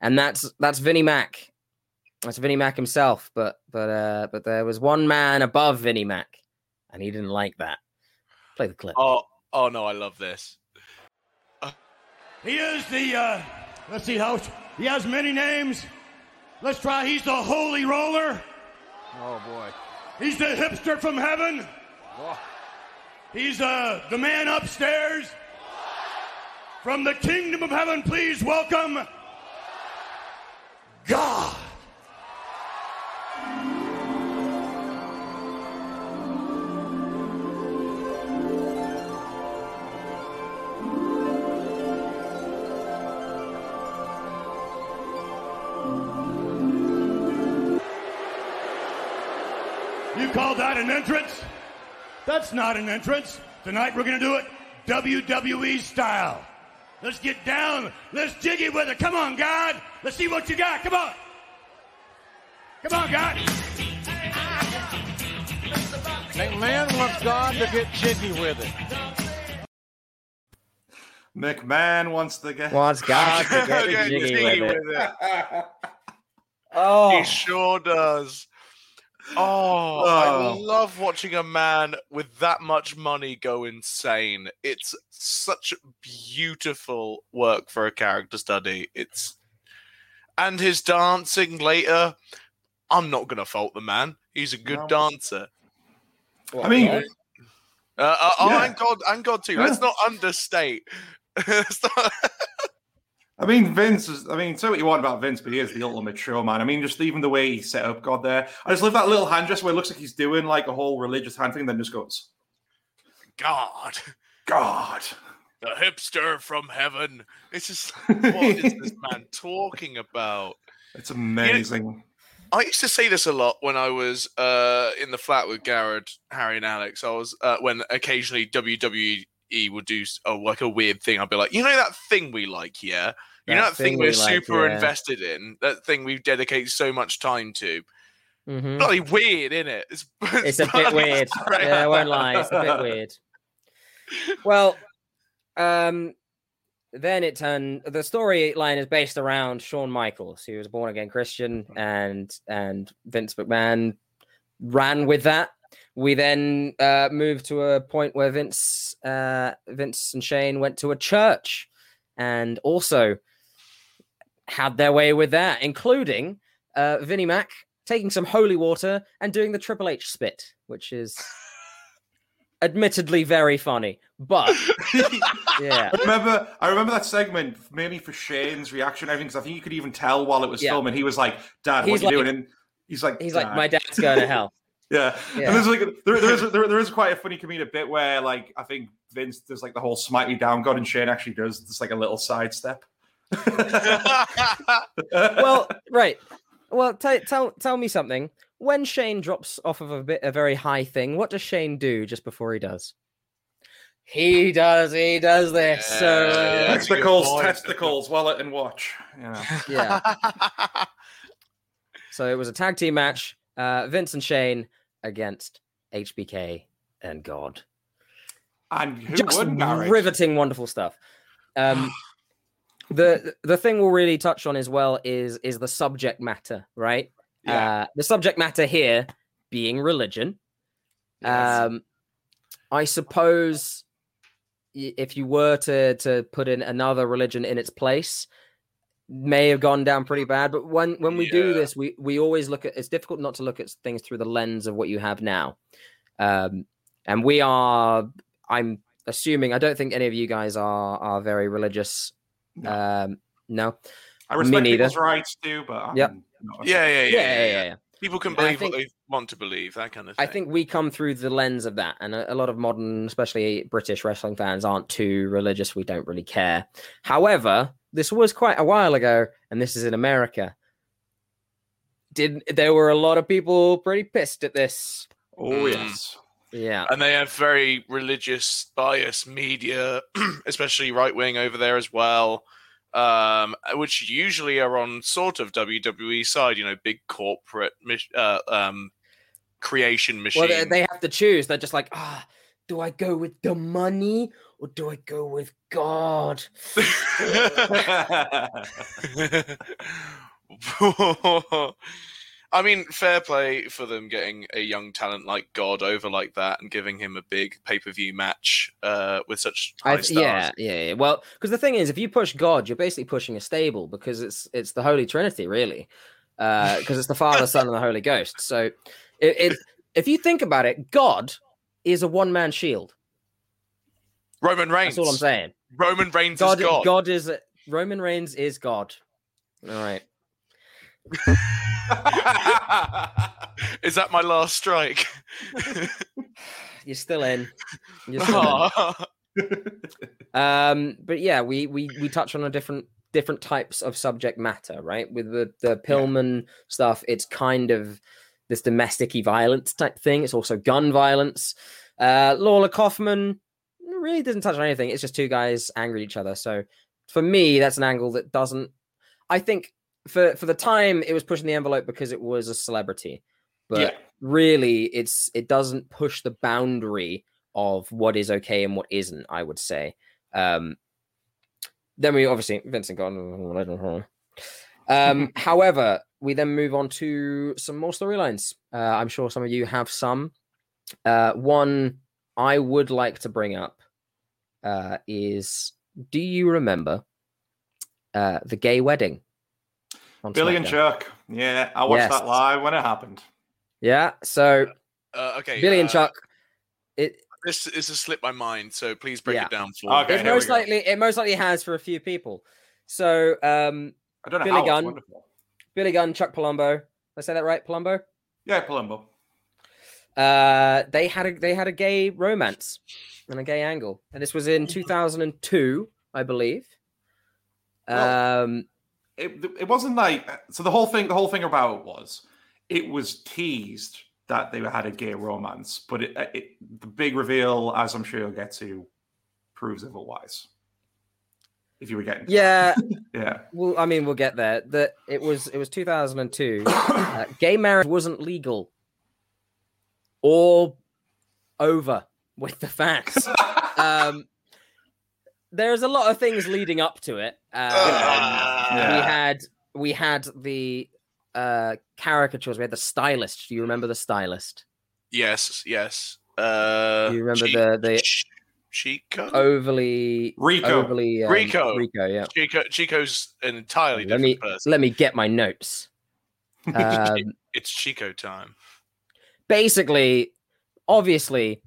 Speaker 2: and that's that's Vinnie Mac. That's Vinnie Mac himself, but but uh but there was one man above Vinnie Mac, and he didn't like that. Play the clip.
Speaker 1: Oh, oh no, I love this.
Speaker 10: He is the, uh, let's see how, he has many names. Let's try, he's the holy roller.
Speaker 9: Oh boy.
Speaker 10: He's the hipster from heaven. He's uh, the man upstairs. From the kingdom of heaven, please welcome God. That an entrance? That's not an entrance. Tonight we're going to do it WWE style. Let's get down. Let's jiggy with it. Come on, God. Let's see what you got. Come on. Come on, God.
Speaker 9: McMahon wants God to get jiggy with it.
Speaker 4: McMahon wants to get.
Speaker 2: Wants God to get
Speaker 1: Get
Speaker 2: jiggy
Speaker 1: jiggy
Speaker 2: with it.
Speaker 1: with it.
Speaker 2: Oh,
Speaker 1: He sure does. Oh,
Speaker 4: Oh.
Speaker 1: I love watching a man with that much money go insane. It's such beautiful work for a character study. It's and his dancing later. I'm not gonna fault the man. He's a good
Speaker 4: No.
Speaker 1: dancer.
Speaker 4: I mean,
Speaker 2: what?
Speaker 1: Uh, uh, Oh,
Speaker 4: Yeah.
Speaker 1: and God, and God too. Let's not understate.
Speaker 4: I mean, Vince is. I mean, say what you want about Vince, but he is the ultimate showman. I mean, just even the way he set up God there. I just love that little hand gesture where it looks like he's doing like a whole religious hand thing, then just goes,
Speaker 1: God,
Speaker 4: God.
Speaker 1: the hipster from heaven. It's just what is this man talking about?
Speaker 4: It's amazing.
Speaker 1: I used to say this a lot when I was uh, in the flat with Garrett, Harry, and Alex. I was uh, when occasionally WWE would do oh, like a weird thing. I'd be like, you know that thing we like, yeah. You know
Speaker 2: That
Speaker 1: that thing,
Speaker 2: thing
Speaker 1: we're
Speaker 2: we like,
Speaker 1: super
Speaker 2: yeah."
Speaker 1: invested in. That thing we've dedicated so much time to.
Speaker 2: Mhm.
Speaker 1: Bloody weird, isn't it? It's,
Speaker 2: It's a bit weird. Yeah, I won't lie. It's a bit weird. Well, um, then it turned. The storyline is based around Shawn Michaels, who was a born again Christian, and and Vince McMahon ran with that. We then uh, moved to a point where Vince, uh, Vince and Shane went to a church, and also had their way with that, including uh, Vinnie Mac taking some holy water and doing the Triple H spit, which is admittedly very funny. But yeah,
Speaker 4: I remember, I remember that segment mainly for Shane's reaction. and Everything because I think you could even tell while it was
Speaker 2: Yeah.
Speaker 4: filming. He was like, "Dad,
Speaker 2: He's
Speaker 4: what you
Speaker 2: like-
Speaker 4: doing?" And he's like,
Speaker 2: he's like, my dad's going to hell.
Speaker 4: Yeah.
Speaker 2: Yeah.
Speaker 4: And there's like there, there is there, there is quite a funny comedic bit where like I think Vince does like the whole smite me down God and Shane actually does just like a little sidestep.
Speaker 2: Well, right. Well, t- tell tell me something. When Shane drops off of a bit a very high thing, what does Shane do just before he does? He does. He does this. so
Speaker 1: Yeah,
Speaker 2: uh,
Speaker 1: yeah.
Speaker 4: testicles,
Speaker 1: boy.
Speaker 4: testicles, wallet and watch. Yeah.
Speaker 2: yeah. So it was a tag team match. Uh, Vince and Shane against HBK and God.
Speaker 4: And who
Speaker 2: Just riveting, wonderful stuff. Um, the the thing we'll really touch on as well is is the subject matter, right?
Speaker 4: Yeah.
Speaker 2: Uh, the subject matter here being religion.
Speaker 4: Yes.
Speaker 2: Um, I suppose if you were to to put in another religion in its place, may have gone down pretty bad. But when when we do this, we we always look at. It's difficult not to look at things through the lens of what you have now. Um, and we are. I'm assuming. I don't think any of you guys are are very religious.
Speaker 4: No.
Speaker 2: Um, no.
Speaker 4: I
Speaker 2: me
Speaker 4: respect
Speaker 2: neither.
Speaker 4: people's rights too, but I'm
Speaker 2: Yep.
Speaker 4: not-
Speaker 1: yeah, yeah, yeah,
Speaker 2: Yeah, yeah, yeah. yeah.
Speaker 1: People can believe
Speaker 2: think-
Speaker 1: what they want to believe. That kind of
Speaker 2: I think we come through the lens of that, and a, a lot of modern, especially British wrestling fans, aren't too religious. We don't really care. However, this was quite a while ago, and this is in America. Did there were a lot of people pretty pissed at this?
Speaker 4: Oh
Speaker 1: Mm.
Speaker 4: yes.
Speaker 2: Yeah,
Speaker 1: and they have very religious bias media, especially right wing over there as well, um, which usually are on sort of WWE side. You know, big corporate uh, um, creation machine.
Speaker 2: well, they, they have to choose. They're just like, ah, do I go with the money or do I go with God?
Speaker 1: I mean, fair play for them getting a young talent like God over like that and giving him a big pay per view match uh, with such high stars.
Speaker 2: yeah, yeah, yeah. Well, because the thing is, if you push God, you're basically pushing a stable because it's it's the Holy Trinity, really, because it's the Father, Son, and the Holy Ghost. So, it, it if you think about it, God is a one man shield.
Speaker 1: Roman Reigns.
Speaker 2: That's all I'm saying.
Speaker 1: Roman Reigns
Speaker 2: God,
Speaker 1: is God.
Speaker 2: God is Roman Reigns is God. All right.
Speaker 1: is that my last strike?
Speaker 2: You're still in. You're still in. um but yeah we we we touch on a different different types of subject matter right with the the pillman stuff it's kind of this domestic violence type thing. It's also gun violence. Uh lawler kaufman really doesn't touch on anything. It's just two guys angry at each other. So for me that's an angle that doesn't i think for for the time it was pushing the envelope because it was a celebrity. But
Speaker 4: Yeah.
Speaker 2: really it's it doesn't push the boundary of what is okay and what isn't i would say. Um then we obviously Vincent got. Um, however, we then move on to some more storylines. Uh, I'm sure some of you have some. Uh, one I would like to bring up uh, is: Do you remember uh, the gay wedding? on
Speaker 4: Billy and Chuck. Yeah, I watched
Speaker 2: Yes.
Speaker 4: that live when it happened.
Speaker 2: Yeah. So
Speaker 1: Uh, okay.
Speaker 2: Billy and
Speaker 1: uh,
Speaker 2: Chuck. It
Speaker 1: This this has slipped my mind, so please break
Speaker 2: Yeah.
Speaker 1: it down for
Speaker 4: Okay,
Speaker 1: me.
Speaker 2: it most likely it most likely has for a few people. So um,
Speaker 4: I don't know
Speaker 2: Billy
Speaker 4: how. it's
Speaker 2: Gunn. Billy Gunn, Chuck Palumbo. Did I say that right? Palumbo.
Speaker 4: Yeah, Palumbo.
Speaker 2: Uh, they had a they had a gay romance and a gay angle, and this was in 2002, I believe.
Speaker 4: Well,
Speaker 2: Um,
Speaker 4: It, it wasn't like so. The whole thing, the whole thing about it was, it was teased that they had a gay romance, but it, it the big reveal, as I'm sure you'll get to, proves otherwise. If you were getting,
Speaker 2: yeah,
Speaker 4: yeah,
Speaker 2: well, I mean, we'll get there. That it was it was 2002. uh, gay marriage wasn't legal or over with the facts. um, there's a lot of things leading up to it. Um, We
Speaker 4: Yeah.
Speaker 2: had we had the uh, caricatures. We had the stylist. Do you remember the stylist?
Speaker 1: Yes, yes. Uh,
Speaker 2: Do you remember
Speaker 1: Chi-
Speaker 2: the the
Speaker 1: Ch- Chico?
Speaker 2: overly
Speaker 4: Rico.
Speaker 2: overly um,
Speaker 1: Rico.
Speaker 2: Rico? Yeah.
Speaker 1: Chico Chico's an entirely
Speaker 2: Let
Speaker 1: different
Speaker 2: me
Speaker 1: person.
Speaker 2: let me get my notes. Um,
Speaker 1: It's Chico time.
Speaker 2: basically, obviously,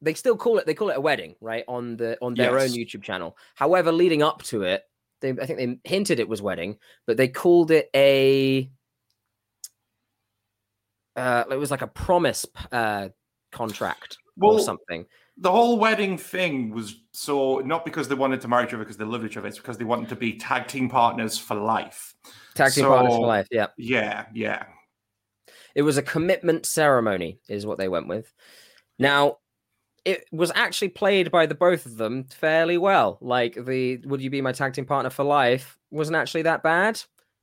Speaker 2: they still call it they call it a wedding, right? On the on their own YouTube channel. However, leading up to it, they I think they hinted it was wedding, but they called it a uh it was like a promise uh contract or
Speaker 4: Well,
Speaker 2: something.
Speaker 4: the whole wedding thing was so not because they wanted to marry each other because they loved each other. It's because they wanted to be tag team partners for life.
Speaker 2: Tag team partners for life, yeah.
Speaker 4: Yeah, yeah.
Speaker 2: It was a commitment ceremony, is what they went with. Now, it was actually played by the both of them fairly well. Like the "Would you be my tag team partner for life?" wasn't actually that bad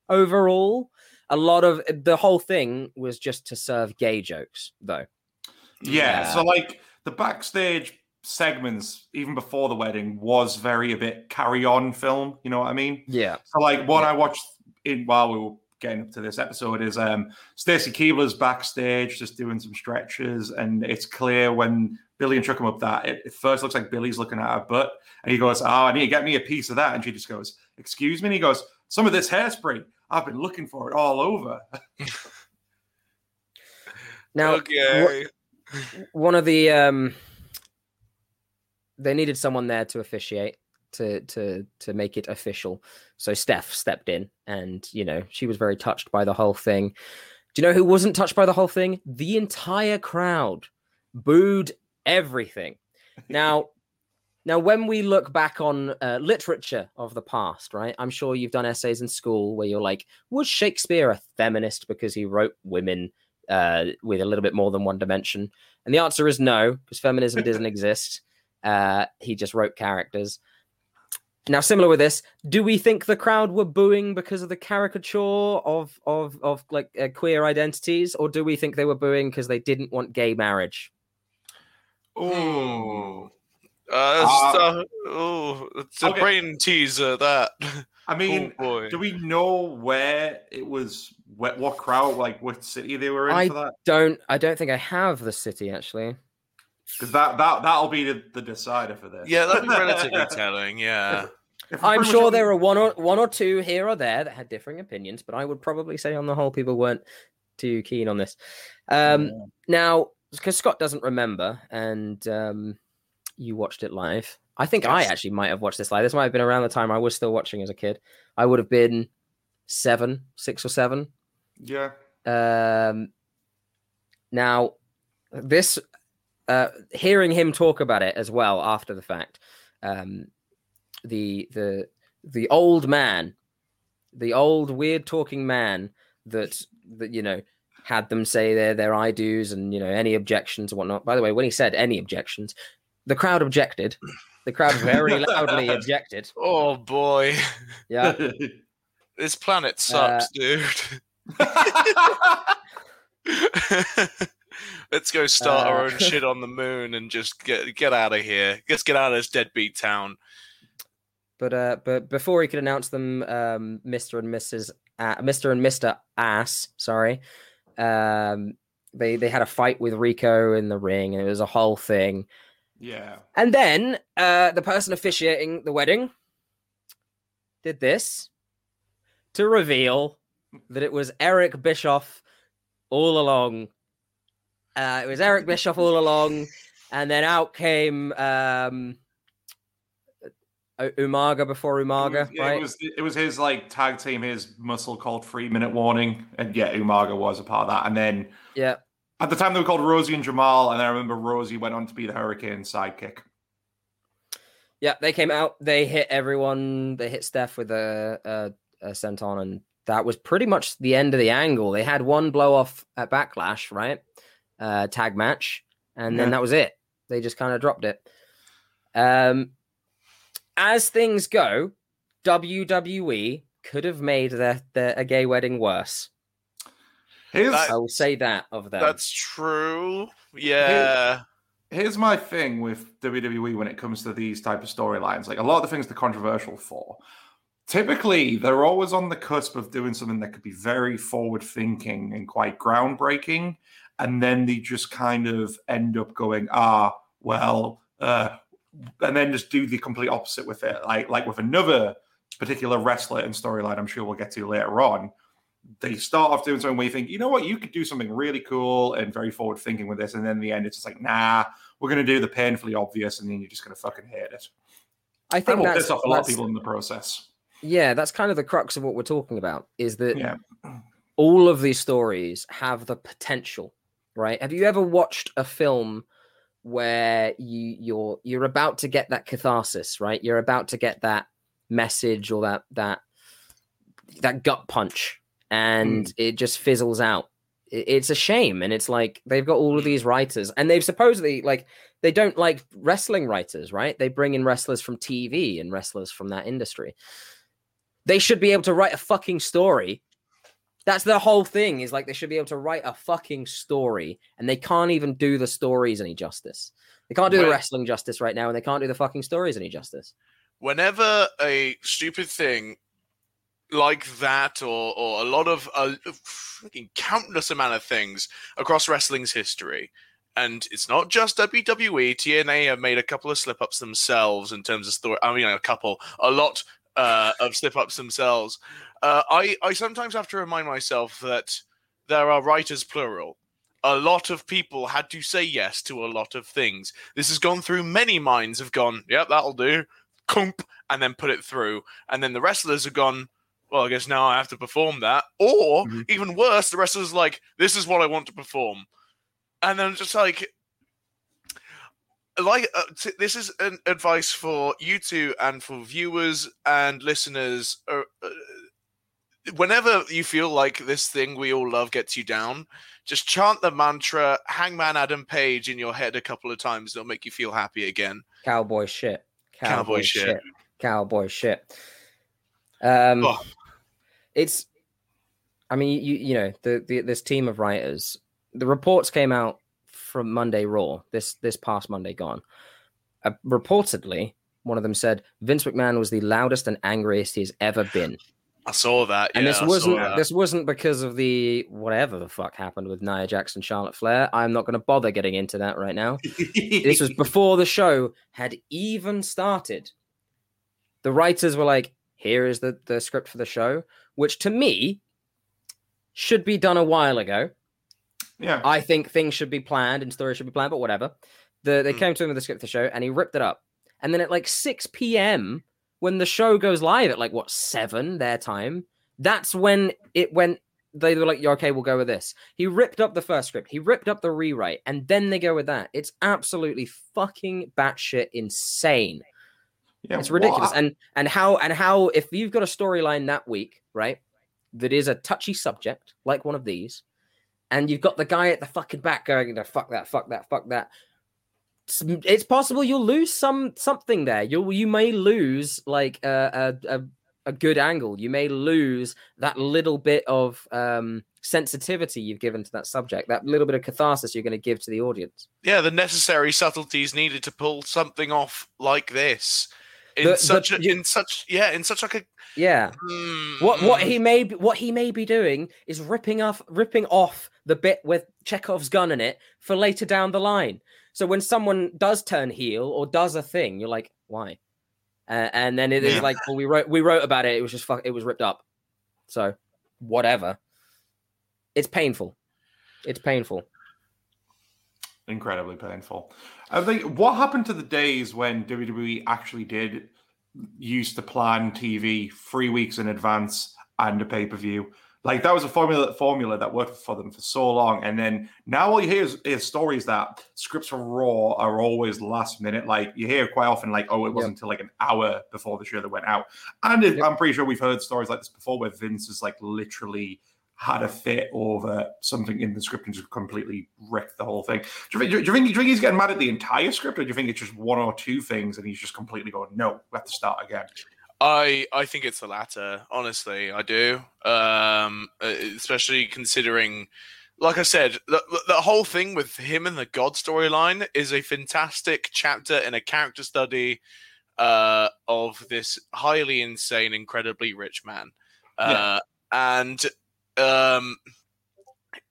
Speaker 2: overall. A lot of the whole thing was just to serve gay jokes, though.
Speaker 4: Yeah,
Speaker 2: Yeah.
Speaker 4: so like the backstage segments, even before the wedding, was very a bit carry on film. You know what I mean?
Speaker 2: Yeah,
Speaker 4: So like what I watched in while we were getting up to this episode is um Stacy Keibler's backstage just doing some stretches, and it's clear when Billy and Chuck come up that it, it first looks like Billy's looking at her butt, and he goes, "Oh, I need to get me a piece of that," and she just goes, "Excuse me," and he goes, "Some of this hairspray." I've been looking for it all over.
Speaker 2: Now,
Speaker 1: okay.
Speaker 2: One of the um they needed someone there to officiate to to to make it official. So steph stepped in and you know she was very touched by the whole thing. Do you know who wasn't touched by the whole thing? The entire crowd booed everything. Now now when we look back on uh, literature of the past right i'm sure you've done essays in school where you're like was shakespeare a feminist because he wrote women uh, with a little bit more than one dimension? And the answer is no, because feminism doesn't exist. Uh, he just wrote characters. Now, similar with this, do we think the crowd were booing because of the caricature of of of like uh, queer identities, or do we think they were booing because they didn't want gay marriage?
Speaker 1: Ooh. Uh, that's,
Speaker 4: Uh,
Speaker 1: uh, oh, it's a
Speaker 4: okay.
Speaker 1: brain teaser. That.
Speaker 4: I mean,
Speaker 1: oh boy.
Speaker 4: do we know where it was? What, what crowd? Like what city they were in
Speaker 2: I
Speaker 4: for that?
Speaker 2: don't. I don't think I have the city actually.
Speaker 4: Because that that that'll be the, the decider for this.
Speaker 1: Yeah, that'd be relatively telling. Yeah.
Speaker 2: I'm sure there are one or one or two here or there that had differing opinions, but I would probably say on the whole people weren't too keen on this. Um, Now, because Scott doesn't remember, and um, you watched it live. I think I actually might have watched this live. This might have been around the time I was still watching as a kid. I would have been seven, six or seven.
Speaker 4: Yeah.
Speaker 2: Um, now, this uh, hearing him talk about it as well after the fact, um, the the the old man, the old weird talking man that that you know had them say their their I do's and you know any objections and whatnot. By the way, when he said any objections, the crowd objected. The crowd very loudly objected.
Speaker 1: Oh boy.
Speaker 2: Yeah.
Speaker 1: This planet sucks, dude. Let's go start our
Speaker 2: Uh,
Speaker 1: own shit on the moon and just get get out of here. Let's get out of this deadbeat town.
Speaker 2: but uh, but before he could announce them, um, Mr. and Mrs. A- Mr. and Mr. Ass, sorry, um, they they had a fight with Rico in the ring, and it was a whole thing.
Speaker 4: Yeah.
Speaker 2: And then uh, the person officiating the wedding did this to reveal that it was Eric Bischoff all along. Uh, it was Eric Bischoff all along, and then out came um, Umaga before Umaga,
Speaker 4: Yeah,
Speaker 2: right?
Speaker 4: It was it was his like tag team, his muscle called three minute warning, and yeah, Umaga was a part of that. And then
Speaker 2: yeah,
Speaker 4: at the time they were called Rosie and Jamal, and I remember Rosie went on to be the Hurricane sidekick.
Speaker 2: yeah. They came out. They hit everyone. They hit Steph with a, a, a senton, and that was pretty much the end of the angle. They had one blow off at Backlash, right? Uh, tag match, and then
Speaker 4: Yeah.
Speaker 2: that was it. They just kind of dropped it. Um, as things go, WWE could have made their, their a gay wedding worse.
Speaker 4: Here's
Speaker 2: I will say that of them.
Speaker 1: That's true. Yeah.
Speaker 4: here's my thing with WWE when it comes to these type of storylines. Like a lot of the things they're controversial for. Typically, they're always on the cusp of doing something that could be very forward thinking and quite groundbreaking. And then they just kind of end up going, ah, well, uh, and then just do the complete opposite with it. Like, like with another particular wrestler and storyline, I'm sure we'll get to later on. They start off doing something where you think, you know what, you could do something really cool and very forward thinking with this. And then in the end, it's just like, nah, we're going to do the painfully obvious. And then you're just going to fucking hate it.
Speaker 2: I
Speaker 4: And
Speaker 2: think
Speaker 4: will piss off a lot of people in the process.
Speaker 2: yeah, that's kind of the crux of what we're talking about. Is that
Speaker 4: Yeah.
Speaker 2: all of these stories have the potential, right? Have you ever watched a film where you you're you're about to get that catharsis, right? You're about to get that message or that that that gut punch, and hmm. it just fizzles out. It's a shame, and it's like they've got all of these writers, and they've supposedly like they don't like wrestling writers, right? They bring in wrestlers from TV and wrestlers from that industry. They should be able to write a fucking story that's the whole thing is like they should be able to write a fucking story and they can't even do the stories any justice they can't do the wrestling justice right now and they can't do the fucking stories any justice
Speaker 1: whenever a stupid thing like that or or a lot of a fucking countless amount of things across wrestling's history and it's not just WWE. TNA have made a couple of slip ups themselves in terms of story. I mean, a couple, a lot uh, of slip ups themselves. Uh, I I sometimes have to remind myself that there are writers plural. A lot of people had to say yes to a lot of things. This has gone through many minds. Have gone, yep, that'll do comp and then put it through. And then the wrestlers have gone, well, I guess now I have to perform that. Or even worse, the wrestlers like, this is what I want to perform. And then just like, like uh, t- this is an advice for you two and for viewers and listeners. Uh, uh, whenever you feel like this thing we all love gets you down, just chant the mantra "Hangman Adam Page" in your head a couple of times. It'll make you feel happy again.
Speaker 2: cowboy shit
Speaker 1: Cowboy shit.
Speaker 2: cowboy shit um
Speaker 1: Oh.
Speaker 2: It's i mean you you know the, the this team of writers the reports came out from monday raw this this past monday gone uh, reportedly one of them said vince mcmahon was the loudest and angriest he's ever been
Speaker 1: I saw that.
Speaker 2: and
Speaker 1: yeah,
Speaker 2: this
Speaker 1: I
Speaker 2: wasn't this wasn't because of the whatever the fuck happened with Nia Jackson, Charlotte Flair. I'm not going to bother getting into that right now. this was before the show had even started. The writers were like, "Here is the the script for the show," which to me should be done a while ago.
Speaker 4: Yeah.
Speaker 2: I think things should be planned and stories should be planned, but whatever. The, they
Speaker 1: Mm.
Speaker 2: came to him with the script for the show and he ripped it up. And then at like 6 p.m., when the show goes live at like what, 7 their time, that's when it went. They were like, "Yeah, okay, we'll go with this. He ripped up the first script, he ripped up the rewrite, and then they go with that. It's absolutely fucking batshit insane.
Speaker 4: Yeah,
Speaker 2: it's ridiculous.
Speaker 4: what-
Speaker 2: And and how and how if you've got a storyline that week, right, that is a touchy subject, like one of these, and you've got the guy at the fucking back going, "No, fuck that, fuck that, fuck that. It's, it's possible you'll lose some something there. You you may lose like a, a a a good angle. You may lose that little bit of um sensitivity you've given to that subject, that little bit of catharsis you're going to give to the audience.
Speaker 1: yeah, the necessary subtleties needed to pull something off like this. In
Speaker 2: The- the-
Speaker 1: such a, in such yeah in such like a
Speaker 2: Yeah.
Speaker 1: mm,
Speaker 2: What what he may be, what he may be doing is ripping off ripping off the bit with Chekhov's gun in it for later down the line. So when someone does turn heel or does a thing, you're like, why? Uh, and then it is like, well, we wrote we wrote about it. It was just fuck. It was ripped up. So whatever. It's painful. It's painful.
Speaker 4: Incredibly painful. I think what happened to the days when WWE actually did used to plan TV three weeks in advance and a pay per view. Like that was a formula formula that worked for them for so long, and then now all you hear is, is stories that scripts for Raw are always last minute. Like you hear quite often, like oh, it wasn't until like an hour before the show that went out. And it- I'm pretty sure we've heard stories like this before, where Vince has like literally had a fit over something in the script and just completely wrecked the whole thing. Do you, think, do, you think, do you think he's getting mad at the entire script, or do you think it's just one or two things and he's just completely going, no, we have to start again?
Speaker 1: I I think it's the latter. Honestly, I do. Um, uh, especially considering, like I said, the, the- the whole thing with him and the God storyline is a fantastic chapter in a character study uh, of this highly insane, incredibly rich man. Uh, And um,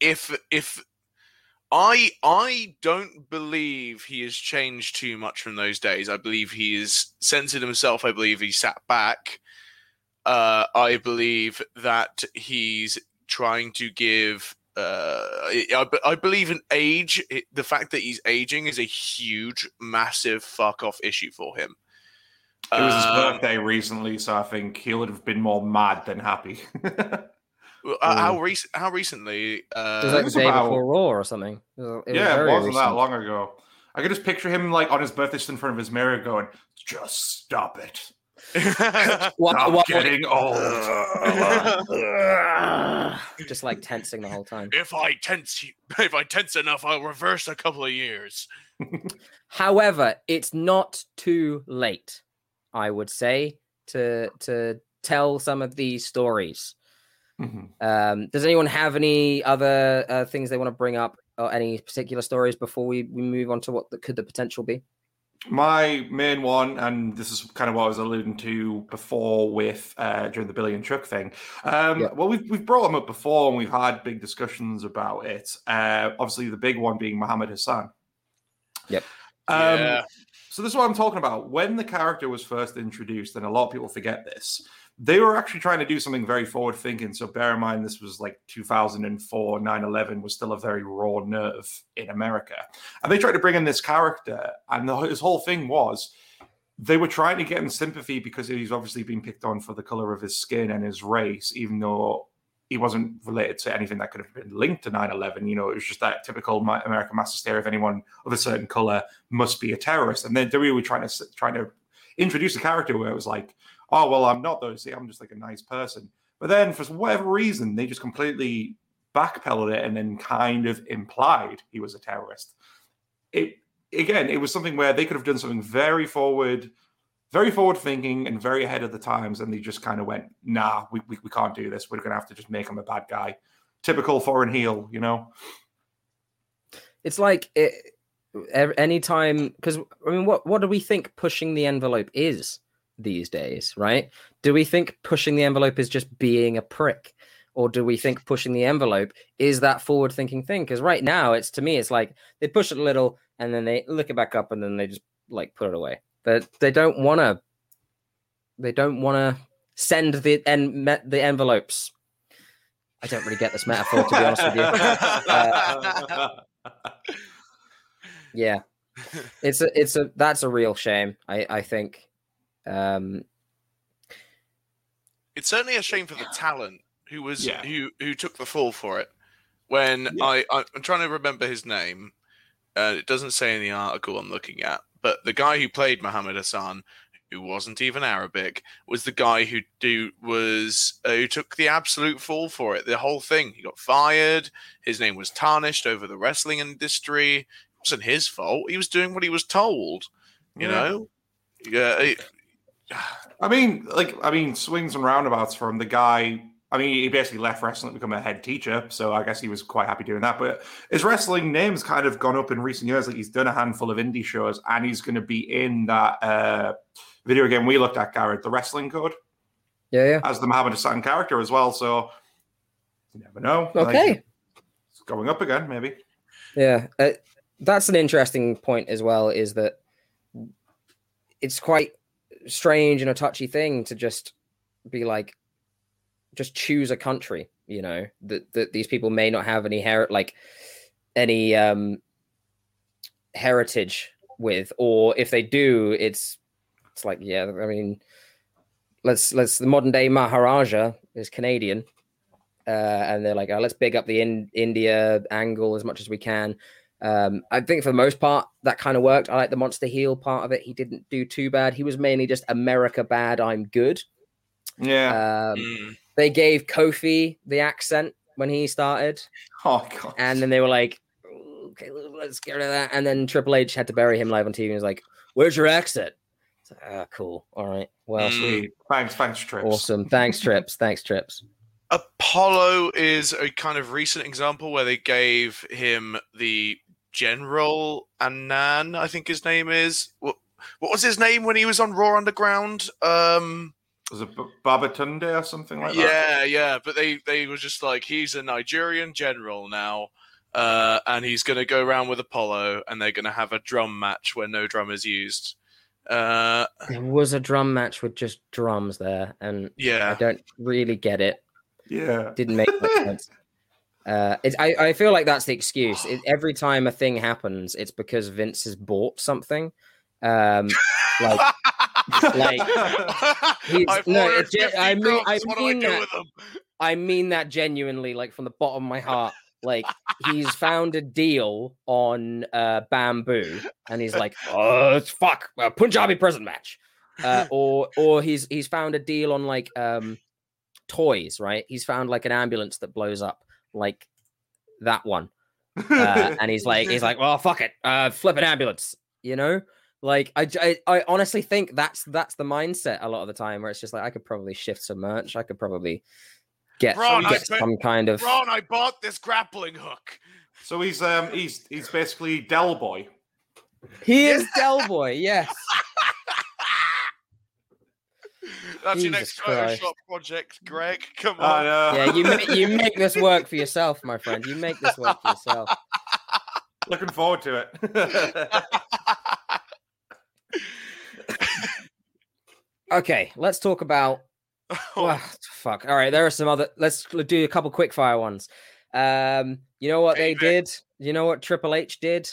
Speaker 1: if if I I don't believe he has changed too much from those days. I believe he is censored himself. I believe he sat back. Uh, I believe that he's trying to give. Uh, I, I- believe in age. It- The fact that he's aging is a huge, massive fuck off issue for him.
Speaker 4: It was his
Speaker 1: Um,
Speaker 4: birthday recently, so I think he would have been more mad than happy.
Speaker 1: well, uh, How recent? How recently? Uh,
Speaker 2: It was like
Speaker 4: it was
Speaker 2: the day
Speaker 4: about-
Speaker 2: before Raw or something. It was, it was
Speaker 4: yeah, it
Speaker 2: very
Speaker 4: wasn't that long ago. I could just picture him like on his birthday, just in front of his mirror, going, "Just stop it,
Speaker 2: What-
Speaker 4: stop
Speaker 2: what-
Speaker 4: getting old."
Speaker 2: Just like tensing the whole time.
Speaker 1: if I tense, if I tense enough, I'll reverse a couple of years.
Speaker 2: However, it's not too late, I would say, to to tell some of these stories.
Speaker 4: Mhm.
Speaker 2: Um, does anyone have any other uh, things they want to bring up or any particular stories before we, we move on to what the, could the potential be?
Speaker 4: My main one, and this is kind of what I was alluding to before with uh, during the Billy and Chuck thing. Um,
Speaker 2: Yeah.
Speaker 4: Well, we've we've brought them up before, and we've had big discussions about it. Uh, obviously, the big one being Muhammad Hassan.
Speaker 2: Yep.
Speaker 4: Um,
Speaker 1: Yeah.
Speaker 4: So this is what I'm talking about. When the character was first introduced, and a lot of people forget this, they were actually trying to do something very forward thinking. So bear in mind, this was like 2004, 9 11 was still a very raw nerve in America. And they tried to bring in this character, and the, his whole thing was they were trying to get him sympathy because he's obviously been picked on for the color of his skin and his race, even though he wasn't related to anything that could have been linked to 9-11 you know it was just that typical american mass hysteria if anyone of a certain color must be a terrorist. And then they were trying to trying to introduce a character where it was like oh well i'm not those See, i'm just like a nice person. But then for whatever reason they just completely backpedaled it and then kind of implied he was a terrorist. It again it was something where they could have done something very forward very forward thinking and very ahead of the times and they just kind of went nah we, we, we can't do this we're gonna have to just make him a bad guy typical foreign heel you know
Speaker 2: It's like it, ev- anytime because I mean, what what do we think pushing the envelope is these days, right? Do we think pushing the envelope is just being a prick, or do we think pushing the envelope is that forward-thinking thing? Because right now, it's to me, it's like they push it a little and then they look it back up and then they just like put it away. But they don't want to. They don't want to send the en- me- the envelopes. I don't really get this metaphor, to be honest with you. Uh, yeah it's a it's a that's a real shame i i think um
Speaker 1: it's certainly a shame for the talent who was
Speaker 4: Yeah.
Speaker 1: who who took the fall for it. When I I'm trying to remember his name, uh, it doesn't say in the article I'm looking at, but the guy who played Muhammad Hassan, who wasn't even Arabic, was the guy who do was uh, who took the absolute fall for it. The whole thing. He got fired. His name was tarnished over the wrestling industry. It wasn't his fault. He was doing what he was told. You
Speaker 4: Yeah.
Speaker 1: know. Yeah. it-
Speaker 4: I mean, like, I mean, swings and roundabouts from the guy. I mean, he basically left wrestling to become a head teacher, so I guess he was quite happy doing that. But his wrestling name's kind of gone up in recent years. Like, he's done a handful of indie shows, and he's going to be in that uh, video game we looked at, Garrett, the wrestling code,
Speaker 2: Yeah, yeah.
Speaker 4: has the Muhammad Hassan character as well. So you never know. Like,
Speaker 2: Okay.
Speaker 4: it's going up again, maybe.
Speaker 2: Yeah, uh, that's an interesting point as well. Is that it's quite strange and a touchy thing to just be like, just choose a country. You know that that these people may not have any her like any um heritage with, or if they do, it's it's like yeah. I mean, let's let's the modern day Maharaja is Canadian. Uh, and they're like, oh, let's big up the in- India angle as much as we can. Um, I think for the most part that kind of worked. I like the monster heel part of it. He didn't do too bad. He was mainly just America bad, I'm good.
Speaker 4: Yeah.
Speaker 2: Um,
Speaker 1: Mm.
Speaker 2: They gave Kofi the accent when he started,
Speaker 4: oh god.
Speaker 2: and then they were like, okay, let's get rid of that. And then Triple H had to bury him live on TV. and was like, "Where's your accent?" It's like, ah, cool. All right. Well,
Speaker 1: Mm.
Speaker 4: Sweet. Thanks, thanks, Trips.
Speaker 2: awesome. Thanks, Trips. Thanks, Trips.
Speaker 1: Apollo is a kind of recent example where they gave him the General Annan, I think his name is. What, what was his name when he was on Raw Underground? Um,
Speaker 4: Was it B- Babatunde or something like that?
Speaker 1: yeah, yeah, but they they were just like he's a Nigerian general now, uh, and he's going to go around with Apollo, and they're going to have a drum match where no drum is used. Uh,
Speaker 2: There was a drum match with just drums there, and
Speaker 1: yeah, I
Speaker 2: don't really get it.
Speaker 4: Yeah.
Speaker 2: didn't make much sense. Uh, it, I, I feel like that's the excuse. It, every time a thing happens, it's because Vince has bought something. Um, like, like
Speaker 1: I've
Speaker 2: no,
Speaker 1: ordered
Speaker 2: it's ge-
Speaker 1: 50
Speaker 2: I mean, I
Speaker 1: what
Speaker 2: mean that. I mean that genuinely, like from the bottom of my heart. Like he's found a deal on uh, bamboo, and he's like, "Oh, it's fuck, a Punjabi prison match," uh, or or he's he's found a deal on like um toys, right? He's found like an ambulance that blows up, like that one, uh, and he's like, he's like, well, fuck it, uh, flip an ambulance, you know. Like I, I honestly think that's that's the mindset a lot of the time where it's just like I could probably shift some merch, I could probably get,
Speaker 1: Ron,
Speaker 2: get
Speaker 1: bet-
Speaker 2: some kind of
Speaker 1: Ron, I bought this grappling hook.
Speaker 4: so he's um he's he's basically Del Boy.
Speaker 2: He is Del Boy, yes.
Speaker 1: That's your next
Speaker 2: Christ.
Speaker 1: Photoshop project, Greg. Come
Speaker 4: I
Speaker 1: on.
Speaker 4: know.
Speaker 2: Yeah, you make you make this work for yourself, my friend. You make this work for yourself.
Speaker 4: Looking forward to it.
Speaker 2: Okay, let's talk about well, fuck. All right, there are some other. Let's do a couple quick fire ones. Um, you know what they
Speaker 1: Payback.
Speaker 2: did? You know what Triple H did?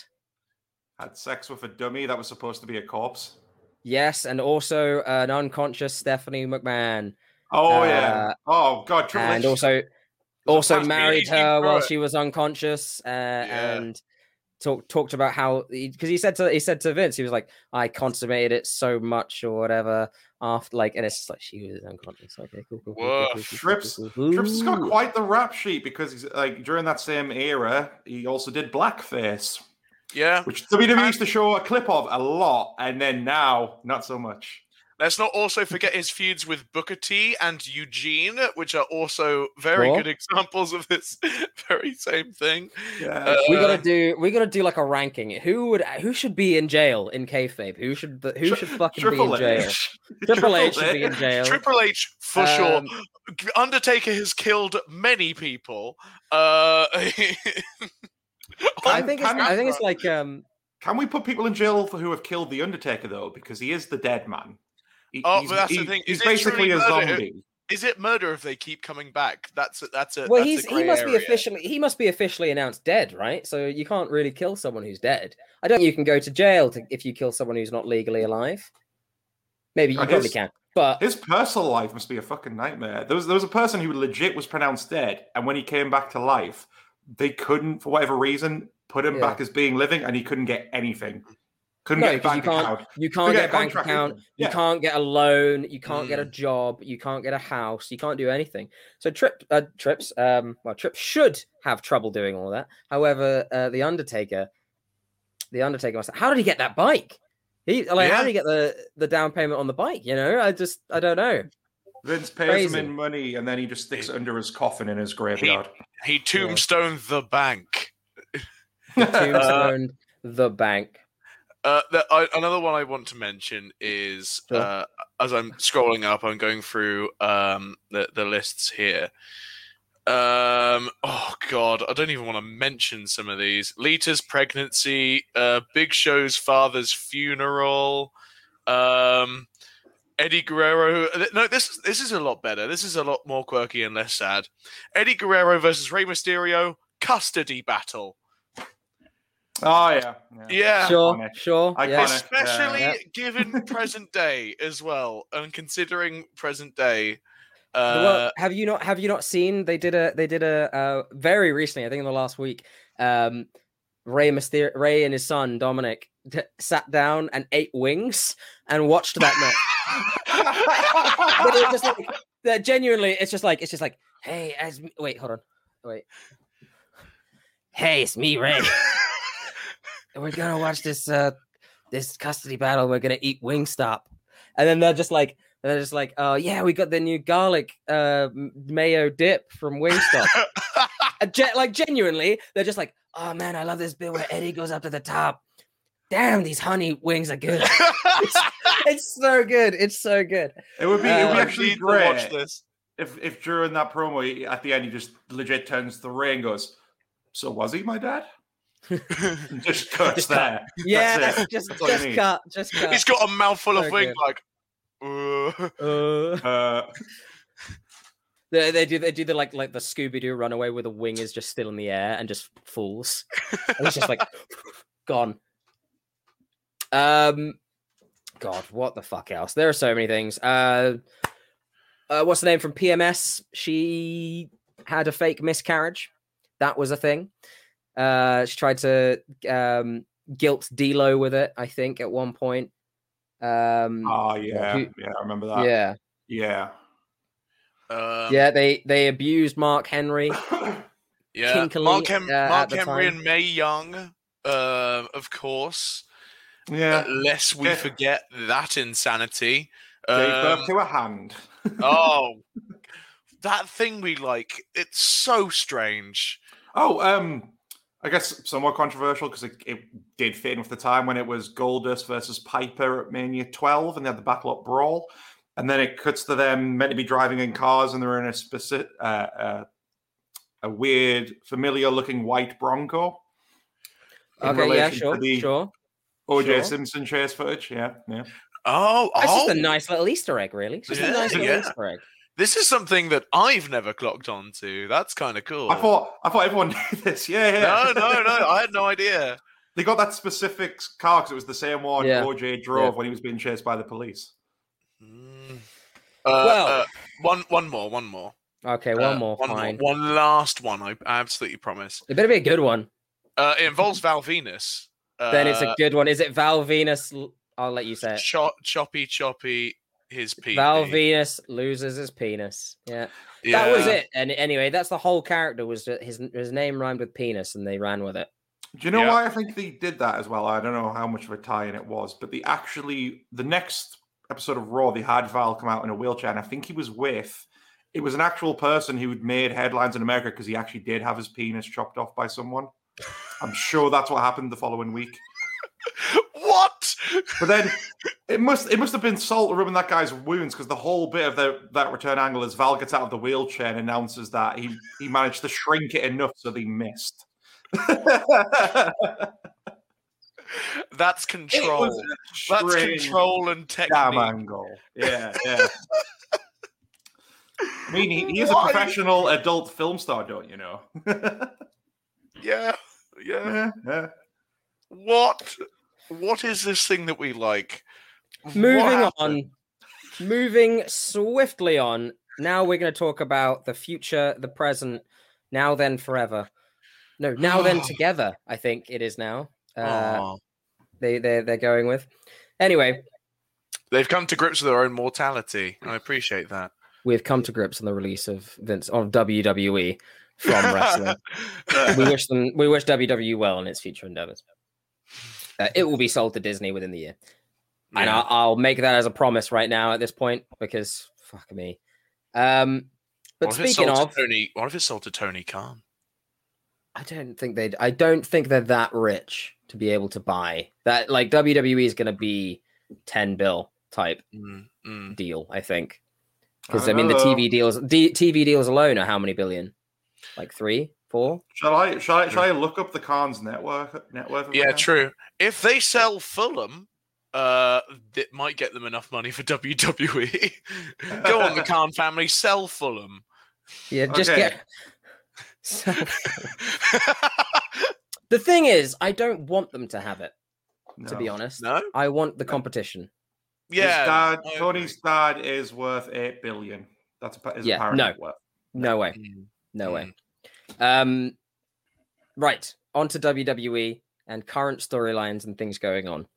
Speaker 4: Had sex with a dummy that was supposed to be a corpse.
Speaker 2: Yes, and also an unconscious Stephanie McMahon,
Speaker 4: Oh yeah.
Speaker 2: Uh,
Speaker 4: Oh god, Triple
Speaker 2: and
Speaker 4: H
Speaker 2: also also married her while
Speaker 1: it.
Speaker 2: she was unconscious, uh, and talked talked about how because he said to he said to Vince, he was like, "I consummated it so much or whatever." After like, and it's just like she was unconscious. Okay, cool, cool, cool, cool,
Speaker 1: Woof.
Speaker 2: cool, cool, cool,
Speaker 4: Trips-
Speaker 2: cool, cool.
Speaker 4: Trips has got quite the rap sheet because he's like during that same era, he also did blackface,
Speaker 1: Yeah.
Speaker 4: which WWE used to show a clip of a lot, and then now not so much.
Speaker 1: Let's not also forget his feuds with Booker T and Eugene, which are also very
Speaker 2: Sure.
Speaker 1: good examples of this very same thing.
Speaker 4: Yeah.
Speaker 2: we
Speaker 1: Uh,
Speaker 2: gotta do we gotta do like a ranking. Who would who should be in jail in kayfabe? Who should who
Speaker 4: Tri-
Speaker 2: should fucking be in jail?
Speaker 4: H.
Speaker 2: Triple H should be in jail.
Speaker 1: Triple H for
Speaker 2: Um,
Speaker 1: sure. Undertaker has killed many people. Uh,
Speaker 2: I think it's, I think it's like um
Speaker 4: Can we put people in jail for who have killed the Undertaker though? Because he is the dead man. He-
Speaker 1: Oh,
Speaker 4: he's,
Speaker 1: but that's the thing.
Speaker 4: He's
Speaker 1: Is it
Speaker 4: basically a zombie.
Speaker 1: Is it murder if they keep coming back? That's a, that's a
Speaker 2: well
Speaker 1: that's a
Speaker 2: he's he
Speaker 1: grey
Speaker 2: must be officially he must be officially announced dead, right? So you can't really kill someone who's dead. I don't think you can go to jail to, if you kill someone who's not legally alive. Maybe you probably
Speaker 4: his-
Speaker 2: can. But
Speaker 4: His personal life must be a fucking nightmare. There was there was a person who legit was pronounced dead, and when he came back to life, they couldn't, for whatever reason, put him
Speaker 2: Yeah.
Speaker 4: back as being living, and he couldn't get anything. Couldn't
Speaker 2: no,
Speaker 4: get a
Speaker 2: because you can't
Speaker 4: account.
Speaker 2: you can't
Speaker 4: Couldn't
Speaker 2: get a bank account,
Speaker 4: anything.
Speaker 2: you
Speaker 4: Yeah.
Speaker 2: can't get a loan, you can't get a
Speaker 1: Mm.
Speaker 2: job, you can't get a house, you can't do anything. So trip uh, trips um well trip should have trouble doing all that. However, uh, the Undertaker the Undertaker must how did he get that bike? He like how
Speaker 1: Yeah.
Speaker 2: did he get the the down payment on the bike, you know? I just I don't know.
Speaker 4: Vince pays
Speaker 2: Crazy.
Speaker 4: him in money, and then he just sticks it under his coffin in his graveyard.
Speaker 1: He tombstoned the bank.
Speaker 2: Tombstone the bank.
Speaker 1: Uh, the, I, another one I want to mention is
Speaker 2: Sure.
Speaker 1: uh, as I'm scrolling up, I'm going through um, the the lists here. Um, oh God, I don't even want to mention some of these. Lita's pregnancy, uh, Big Show's father's funeral, um, Eddie Guerrero. No, this this is a lot better. This is a lot more quirky and less sad. Eddie Guerrero versus Rey Mysterio custody battle.
Speaker 4: Oh yeah. yeah.
Speaker 1: Yeah,
Speaker 2: Sure,
Speaker 4: iconic.
Speaker 2: sure.
Speaker 4: Iconic.
Speaker 1: Especially
Speaker 2: Yeah.
Speaker 1: given present day as well, and considering present day. Uh,
Speaker 2: well, have you not have you not seen they did a they did a uh, very recently I think in the last week um Rey Myster- Rey and his son Dominic t- sat down and ate wings and watched that match. but it just like that genuinely it's just like it's just like hey as wait hold on wait hey it's me Rey and we're gonna watch this uh this custody battle we're gonna eat Wingstop and then they're just like they're just like oh yeah we got the new garlic uh mayo dip from Wingstop And ge- like genuinely they're just like oh man I love this bit where Eddie goes up to the top damn these honey wings are good it's, it's so good it's so good
Speaker 4: It would be, it would be
Speaker 2: Uh,
Speaker 4: actually
Speaker 1: need to watch
Speaker 4: great
Speaker 1: this.
Speaker 4: if if during that promo he- at the end he just legit turns to the ring and goes, "So was he my dad?" And just cuts
Speaker 2: Just cut.
Speaker 4: there.
Speaker 2: yeah
Speaker 4: That's it.
Speaker 2: just
Speaker 4: That's
Speaker 2: just cut just cut
Speaker 1: He's got a mouthful of
Speaker 2: So
Speaker 1: wing, like. Uh,
Speaker 2: uh,
Speaker 4: Uh,
Speaker 2: They, they do they do the like like the Scooby Doo runaway where the wing is just still in the air and just falls. And it's just like gone. Um, God, what the fuck else? There are so many things. Uh, uh, what's the name from PMS? She had a fake miscarriage. That was a thing. Uh, she tried to um guilt D'Lo with it. I think at one point. Um,
Speaker 4: oh yeah,
Speaker 2: who-
Speaker 4: yeah, I remember that.
Speaker 2: yeah,
Speaker 4: yeah.
Speaker 1: um,
Speaker 2: yeah. They they abused Mark Henry.
Speaker 1: yeah.
Speaker 2: kinkily,
Speaker 1: Mark, Hem-
Speaker 2: uh,
Speaker 1: Mark Henry
Speaker 2: time.
Speaker 1: and Mae Young, uh, of course.
Speaker 4: Yeah.
Speaker 1: Lest we
Speaker 4: Yeah.
Speaker 1: forget that insanity.
Speaker 4: Gave
Speaker 1: Um,
Speaker 4: birth to a hand.
Speaker 1: oh, that thing we like. It's so strange.
Speaker 4: Oh, um, I guess somewhat controversial because it, it did fit in with the time when it was Goldust versus Piper at Mania 12 and they had the backlot brawl. And then it cuts to them meant to be driving in cars and they're in a specific, uh, uh, a weird, familiar looking white Bronco. in
Speaker 2: Okay, yeah,
Speaker 4: relation to
Speaker 2: sure,
Speaker 4: the
Speaker 2: sure.
Speaker 4: OJ
Speaker 2: sure.
Speaker 4: Simpson chase footage. Yeah, yeah.
Speaker 1: Oh,
Speaker 2: It's
Speaker 1: oh.
Speaker 2: just a nice little Easter egg, really. It's just
Speaker 1: Yeah,
Speaker 2: a nice little
Speaker 1: yeah.
Speaker 2: Easter egg.
Speaker 1: This is something that I've never clocked on to. That's kind of cool.
Speaker 4: I thought I thought everyone knew this. Yeah, yeah.
Speaker 1: No, no, no. I had no idea.
Speaker 4: They got that specific car because it was the same one
Speaker 2: Yeah.
Speaker 4: OJ drove
Speaker 2: Yeah.
Speaker 4: when he was being chased by the police.
Speaker 1: Mm. Uh,
Speaker 2: Well-
Speaker 1: uh, one, one more, one more.
Speaker 2: Okay, one
Speaker 1: Uh,
Speaker 2: more.
Speaker 1: one
Speaker 2: fine.
Speaker 1: one last one. I absolutely promise.
Speaker 2: It better be a good one.
Speaker 1: Uh, it involves Val Venis. Uh,
Speaker 2: then it's a good one. Is it Val Venis? I'll let you say it.
Speaker 1: cho- choppy, choppy. His pee.
Speaker 2: Val Venis loses his penis. Yeah. that was it. And anyway, that's the whole character. Was that his his name rhymed with penis, and they ran with it.
Speaker 4: Do you know
Speaker 1: Yeah.
Speaker 4: why I think they did that as well? I don't know how much of a tie-in it was, but they actually the next episode of Raw, they had Val come out in a wheelchair, and I think he was with. It was an actual person who'd made headlines in America because he actually did have his penis chopped off by someone. I'm sure that's what happened the following week.
Speaker 1: What?
Speaker 4: But then it must it must have been salt rubbing that guy's wounds because the whole bit of the that return angle is Val gets out of the wheelchair and announces that he he managed to shrink it enough so they missed.
Speaker 1: That's control. That's control and technique.
Speaker 4: Damn angle. Yeah, yeah. I mean, he, he is a professional adult film star, don't you know?
Speaker 1: Yeah, yeah.
Speaker 4: yeah, yeah.
Speaker 1: What? What is this thing that we like?
Speaker 2: Moving on. Moving swiftly on. Now we're going to talk about the future, the present, now then forever. No, now then together. I think it is now. Uh, they they they're going with. Anyway,
Speaker 1: They've come to grips with their own mortality. I appreciate that.
Speaker 2: we've come to grips on the release of Vince of WWE from wrestling. we wish them we wish WWE well in its future endeavors. Uh, it will be sold to Disney within the year, and I'll, I'll make that as a promise right now at this point because fuck me. Um, but
Speaker 1: What if it's
Speaker 2: speaking
Speaker 1: sold
Speaker 2: of,
Speaker 1: to Tony, what if it's sold to Tony Khan?
Speaker 2: I don't think they. I don't think they're that rich. to be able to buy that. Like WWE is going to be ten bill type
Speaker 1: Mm, mm.
Speaker 2: deal, I think. Because I,
Speaker 4: I
Speaker 2: mean, the. TV deals, D- TV deals alone are how many billion? Like three, four?
Speaker 4: Shall I? Shall I? Shall I look up the Khan's network? Net worth?
Speaker 1: Yeah,
Speaker 4: right
Speaker 1: true. If they sell Fulham, uh, it might get them enough money for WWE. Go on, the Khan family, sell Fulham.
Speaker 2: Yeah, just
Speaker 4: Okay.
Speaker 2: get. So- the thing is, I don't want them to have it. To be honest,
Speaker 1: no,
Speaker 2: I want the competition.
Speaker 4: His
Speaker 1: yeah,
Speaker 4: dad,
Speaker 1: I
Speaker 4: Tony's dad is worth eight billion. That's a, his
Speaker 2: Yeah,
Speaker 4: apparent
Speaker 2: no.
Speaker 4: worth.
Speaker 2: No way.
Speaker 1: agree. Mm,
Speaker 2: No way. Um, right. On to WWE and current storylines and things going on.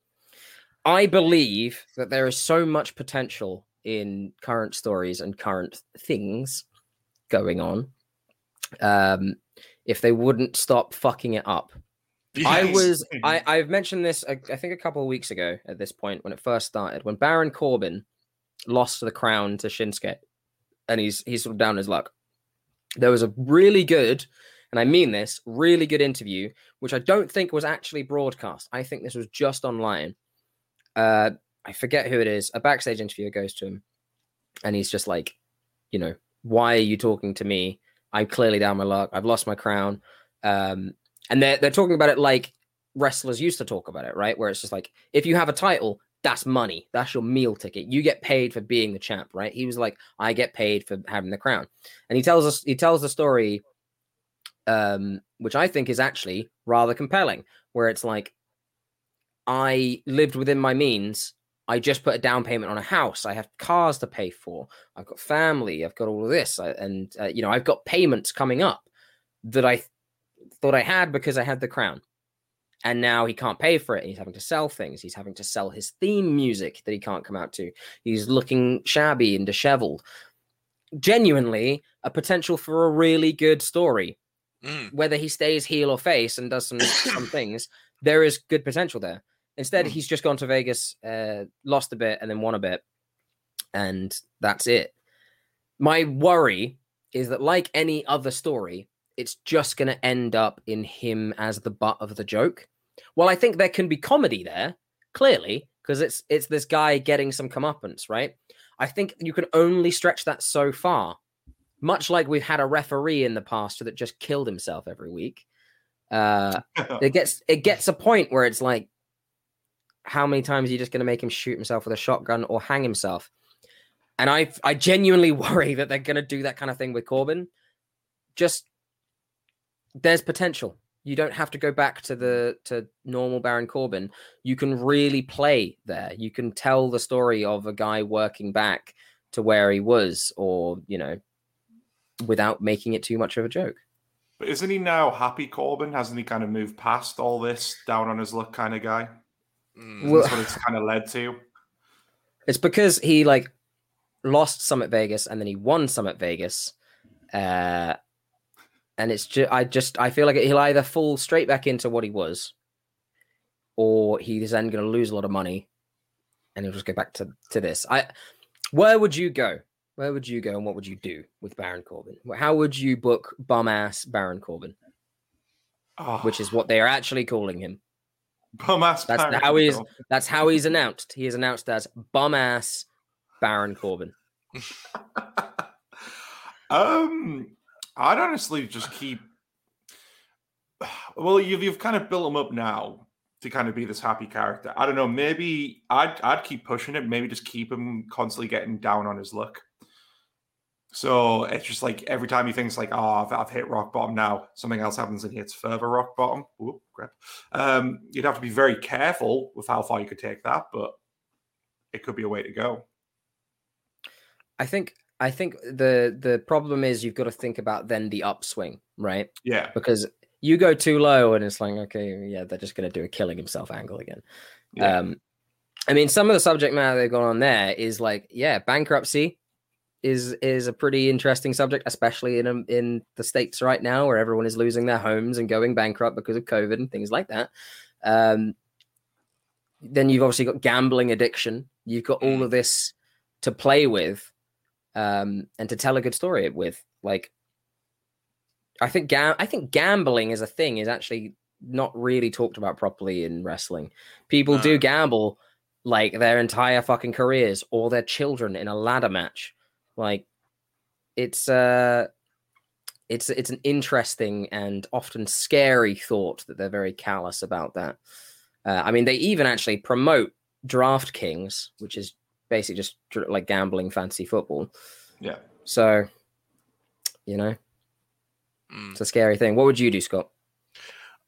Speaker 2: I believe that there is so much potential in current stories and current things going on. Um, if they wouldn't stop fucking it up. I was I I've mentioned this I, I think a couple of weeks ago at this point when it first started when Baron Corbin lost the crown to Shinsuke and he's he's sort of down his luck. There was a really good and I mean this really good interview which I don't think was actually broadcast. I think this was just online. Uh I forget who it is. A backstage interviewer goes to him and he's just like, you know, why are you talking to me? I'm clearly down my luck. I've lost my crown. Um and they're they're talking about it like wrestlers used to talk about it, right? Where it's just like if you have a title, that's money, that's your meal ticket. You get paid for being the champ, right? He was like, I get paid for having the crown, and he tells us he tells the story, um, which I think is actually rather compelling, where it's like, I lived within my means. I just put a down payment on a house. I have cars to pay for. I've got family. I've got all of this, I- and uh, you know, I've got payments coming up that I th- thought I had because I had the crown. And now he can't pay for it. He's having to sell things. He's having to sell his theme music that he can't come out to. He's looking shabby and disheveled. Genuinely, a potential for a really good story.
Speaker 1: Mm.
Speaker 2: Whether he stays heel or face and does some some things, there is good potential there. Instead, he's just gone to Vegas, uh, lost a bit, and then won a bit, and that's it. My worry is that, like any other story, it's just going to end up in him as the butt of the joke. Well, I think there can be comedy there, clearly, because it's it's this guy getting some comeuppance, right? I think you can only stretch that so far. Much like we've had a referee in the past that just killed himself every week. Uh, it gets it gets a point where it's like, how many times are you just going to make him shoot himself with a shotgun or hang himself? And I I genuinely worry that they're going to do that kind of thing with Corbin. Just there's potential. You don't have to go back to the to normal Baron Corbin. You can really play there. You can tell the story of a guy working back to where he was, or you know, without making it too much of a joke.
Speaker 4: But isn't he now happy Corbin? Hasn't he kind of moved past all this down on his luck kind of guy?
Speaker 1: Mm.
Speaker 2: Well-
Speaker 4: That's what it's kind of led to.
Speaker 2: It's because he like lost Summit Vegas and then he won Summit Vegas. Uh and it's just I just I feel like he'll either fall straight back into what he was or he's then going to lose a lot of money and he'll just go back to to this. I where would you go? Where would you go and what would you do with Baron Corbin? How would you book bum ass Baron Corbin,
Speaker 4: Oh,
Speaker 2: which is what they are actually calling him?
Speaker 4: bum ass.
Speaker 2: That's
Speaker 4: Baron
Speaker 2: how he's
Speaker 4: Corbin.
Speaker 2: that's how he's announced. He is announced as bum ass Baron Corbin.
Speaker 4: um, I'd honestly just keep. Well, you've you've kind of built him up now to kind of be this happy character. I don't know. Maybe I'd I'd keep pushing it. Maybe just keep him constantly getting down on his luck. So it's just like every time he thinks like, oh, I've, I've hit rock bottom now, something else happens and he hits further rock bottom. Whoop, crap. Um, you'd have to be very careful with how far you could take that, but it could be a way to go.
Speaker 2: I think I think the the problem is you've got to think about then the upswing, right?
Speaker 4: Yeah.
Speaker 2: Because you go too low and it's like, okay, yeah, they're just gonna do a killing himself angle again.
Speaker 4: Yeah.
Speaker 2: Um I mean some of the subject matter they've got on there is like, yeah, bankruptcy is is a pretty interesting subject, especially in um, in the states right now where everyone is losing their homes and going bankrupt because of COVID and things like that. Um, then you've obviously got gambling addiction. You've got all of this to play with um, and to tell a good story with. Like, I think ga- I think gambling as a thing is actually not really talked about properly in wrestling. People
Speaker 1: No.
Speaker 2: do gamble like their entire fucking careers or their children in a ladder match. Like it's uh it's it's an interesting and often scary thought that they're very callous about that. Uh, I mean, they even actually promote DraftKings, which is basically just like gambling fantasy football.
Speaker 4: Yeah.
Speaker 2: So, you know,
Speaker 1: Mm.
Speaker 2: it's a scary thing. What would you do, Scott?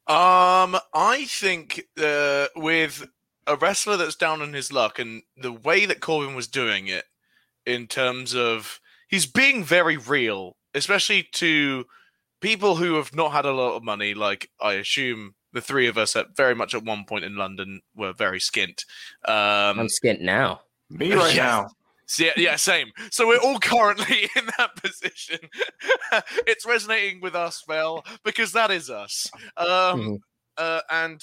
Speaker 1: Um, I think uh, with a wrestler that's down on his luck and the way that Corbin was doing it, in terms of he's being very real, especially to people who have not had a lot of money. Like I assume the three of us at very much at one point in London were very skint. Um,
Speaker 2: I'm skint now.
Speaker 4: Me right
Speaker 1: Yeah.
Speaker 4: now.
Speaker 1: yeah, yeah, same. So we're all currently in that position. it's resonating with us, well, because that is us. Um,
Speaker 2: Mhm.
Speaker 1: uh, and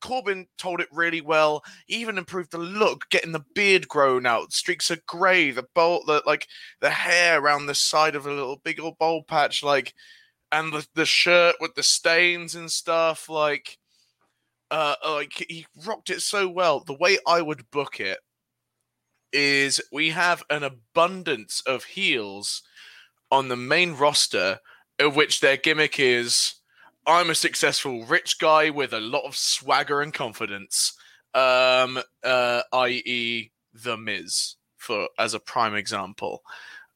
Speaker 1: Corbin told it really well. He even improved the look, getting the beard grown out, streaks of grey, the bowl, the like the hair around the side of a little big old bowl patch, like, and the the shirt with the stains and stuff, like. Uh, like he rocked it so well. The way I would book it is we have an abundance of heels on the main roster, of which their gimmick is I'm a successful rich guy with a lot of swagger and confidence. Um, uh, i.e., The Miz, for as a prime example.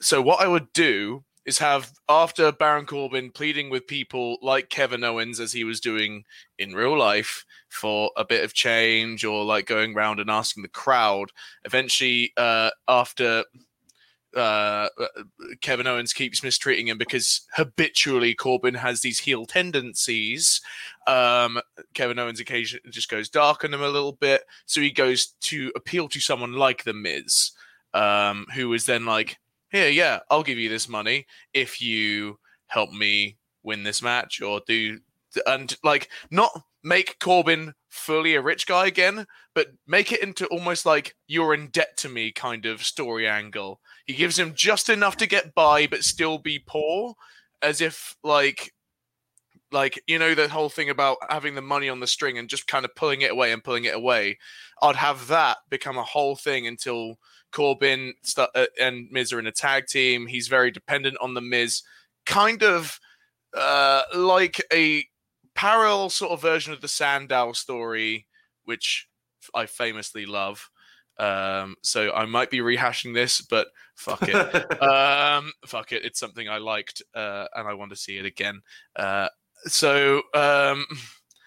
Speaker 1: So what I would do is have after Baron Corbin pleading with people like Kevin Owens as he was doing in real life for a bit of change or like going around and asking the crowd eventually uh after uh Kevin Owens keeps mistreating him because habitually Corbin has these heel tendencies um Kevin Owens occasionally just goes dark on him a little bit. So he goes to appeal to someone like the Miz um who is then like here yeah I'll give you this money if you help me win this match or do and like not make Corbin fully a rich guy again, but make it into almost like you're in debt to me kind of story angle. He gives him just enough to get by, but still be poor, as if like like you know the whole thing about having the money on the string and just kind of pulling it away and pulling it away. I'd have that become a whole thing until Corbin st- uh, and Miz are in a tag team. He's very dependent on the Miz, kind of uh, like a parallel sort of version of the Sandow story, which I famously love. Um, so I might be rehashing this, but fuck it. um, fuck it. It's something I liked, uh, and I want to see it again. Uh, so um,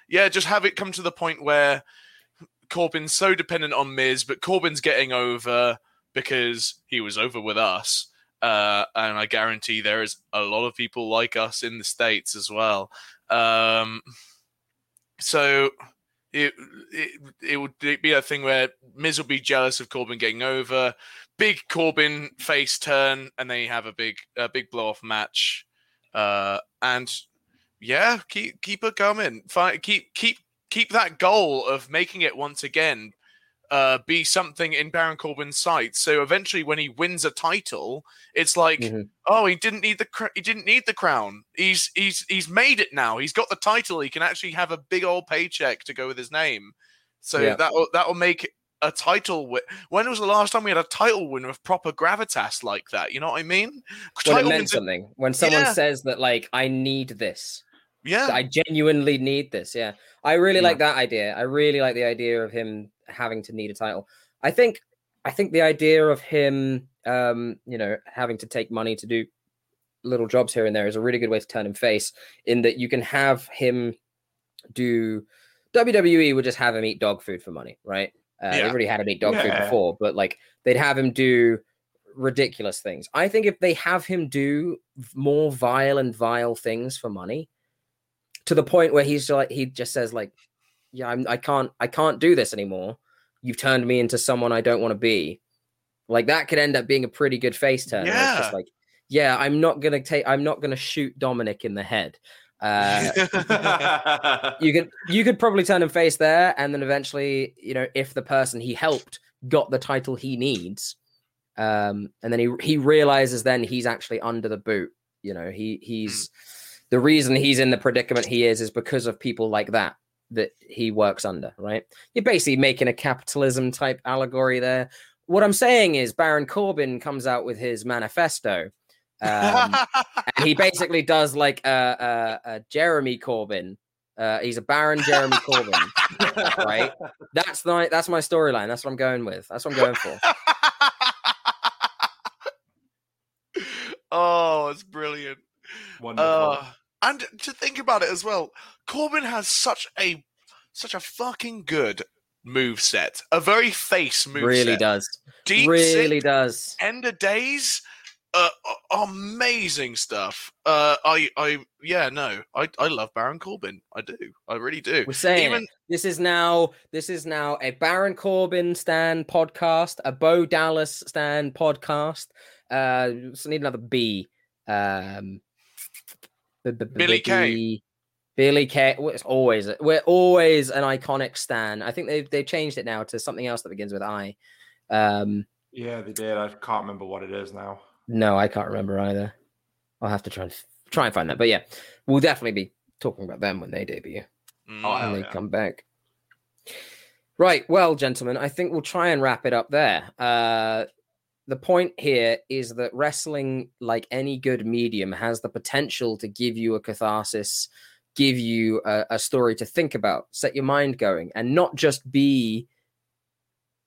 Speaker 1: yeah, just have it come to the point where Corbin's so dependent on Miz, but Corbin's getting over because he was over with us. Uh, and I guarantee there is a lot of people like us in the states as well. Um, so it, it it would be a thing where Miz will be jealous of Corbin getting over. Big Corbin face turn, and then you have a big a big blow off match. Uh, and yeah, keep keep it coming. Fi keep keep keep that goal of making it once again uh, be something in Baron Corbin's sight. So eventually, when he wins a title, it's like,
Speaker 2: Mhm.
Speaker 1: oh, he didn't need the cr- he didn't need the crown. He's he's he's made it now. He's got the title. He can actually have a big old paycheck to go with his name. So
Speaker 2: Yeah.
Speaker 1: that will that will make a title. Wi- when was the last time we had a title win with proper gravitas like that? You know what I mean?
Speaker 2: When it
Speaker 1: Title
Speaker 2: meant
Speaker 1: wins are-
Speaker 2: something. When someone
Speaker 1: Yeah.
Speaker 2: says that, like, I need this.
Speaker 1: yeah,
Speaker 2: I genuinely need this. Yeah. I really
Speaker 4: Yeah.
Speaker 2: like that idea. I really like the idea of him having to need a title. I think I think the idea of him um, you know, having to take money to do little jobs here and there is a really good way to turn him face in that you can have him do WWE would just have him eat dog food for money, right? Uh, They
Speaker 1: Yeah.
Speaker 2: already had him eat dog food before, but like they'd have him do ridiculous things. I think if they have him do more vile and vile things for money, to the point where he's like he just says like, "Yeah, I'm, I can't, I can't do this anymore. You've turned me into someone I don't want to be." Like that could end up being a pretty good face turn. where It's just
Speaker 1: Yeah.
Speaker 2: like, yeah, I'm not gonna take, I'm not gonna shoot Dominic in the head. Uh, you could you could probably turn him face there, and then eventually, you know, if the person he helped got the title he needs, um, and then he he realizes then he's actually under the boot. You know, he he's the reason he's in the predicament he is is because of people like that. That he works under, right? You're basically making a capitalism type allegory there. What I'm saying is Baron Corbin comes out with his manifesto. Um, and he basically does like a, a, a Jeremy Corbyn. Uh, he's a Baron Jeremy Corbyn, right? That's my that's my storyline. That's what I'm going with. That's what I'm going for.
Speaker 1: oh, it's brilliant.
Speaker 4: Wonderful.
Speaker 1: Uh, and to think about it as well, Corbin has such a such a fucking good move set. A very face move
Speaker 2: really
Speaker 1: set.
Speaker 2: does.
Speaker 1: Deep
Speaker 2: really does.
Speaker 1: End of days. Uh, amazing stuff. Uh, I, I, yeah, no, I, I love Baron Corbin. I do. I really do.
Speaker 2: We're saying
Speaker 1: Even
Speaker 2: this is now this is now a Baron Corbin stand podcast, a Bo Dallas stand podcast. Uh, just need another B. Um,
Speaker 1: Billie Kay.
Speaker 2: B- Billie Kay. well, It's always we're always an iconic stand. I think they've they've changed it now to something else that begins with I. Um,
Speaker 4: yeah, they did. I can't remember what it is now.
Speaker 2: no, I can't remember either. I'll have to try and try and find that. But yeah, we'll definitely be talking about them when they debut.
Speaker 1: Mm.
Speaker 4: Oh,
Speaker 2: when
Speaker 4: hell
Speaker 2: they
Speaker 4: yeah.
Speaker 2: come back. Right. Well, gentlemen, I think we'll try and wrap it up there. Uh, the point here is that wrestling, like any good medium, has the potential to give you a catharsis, give you a, a story to think about, set your mind going, and not just be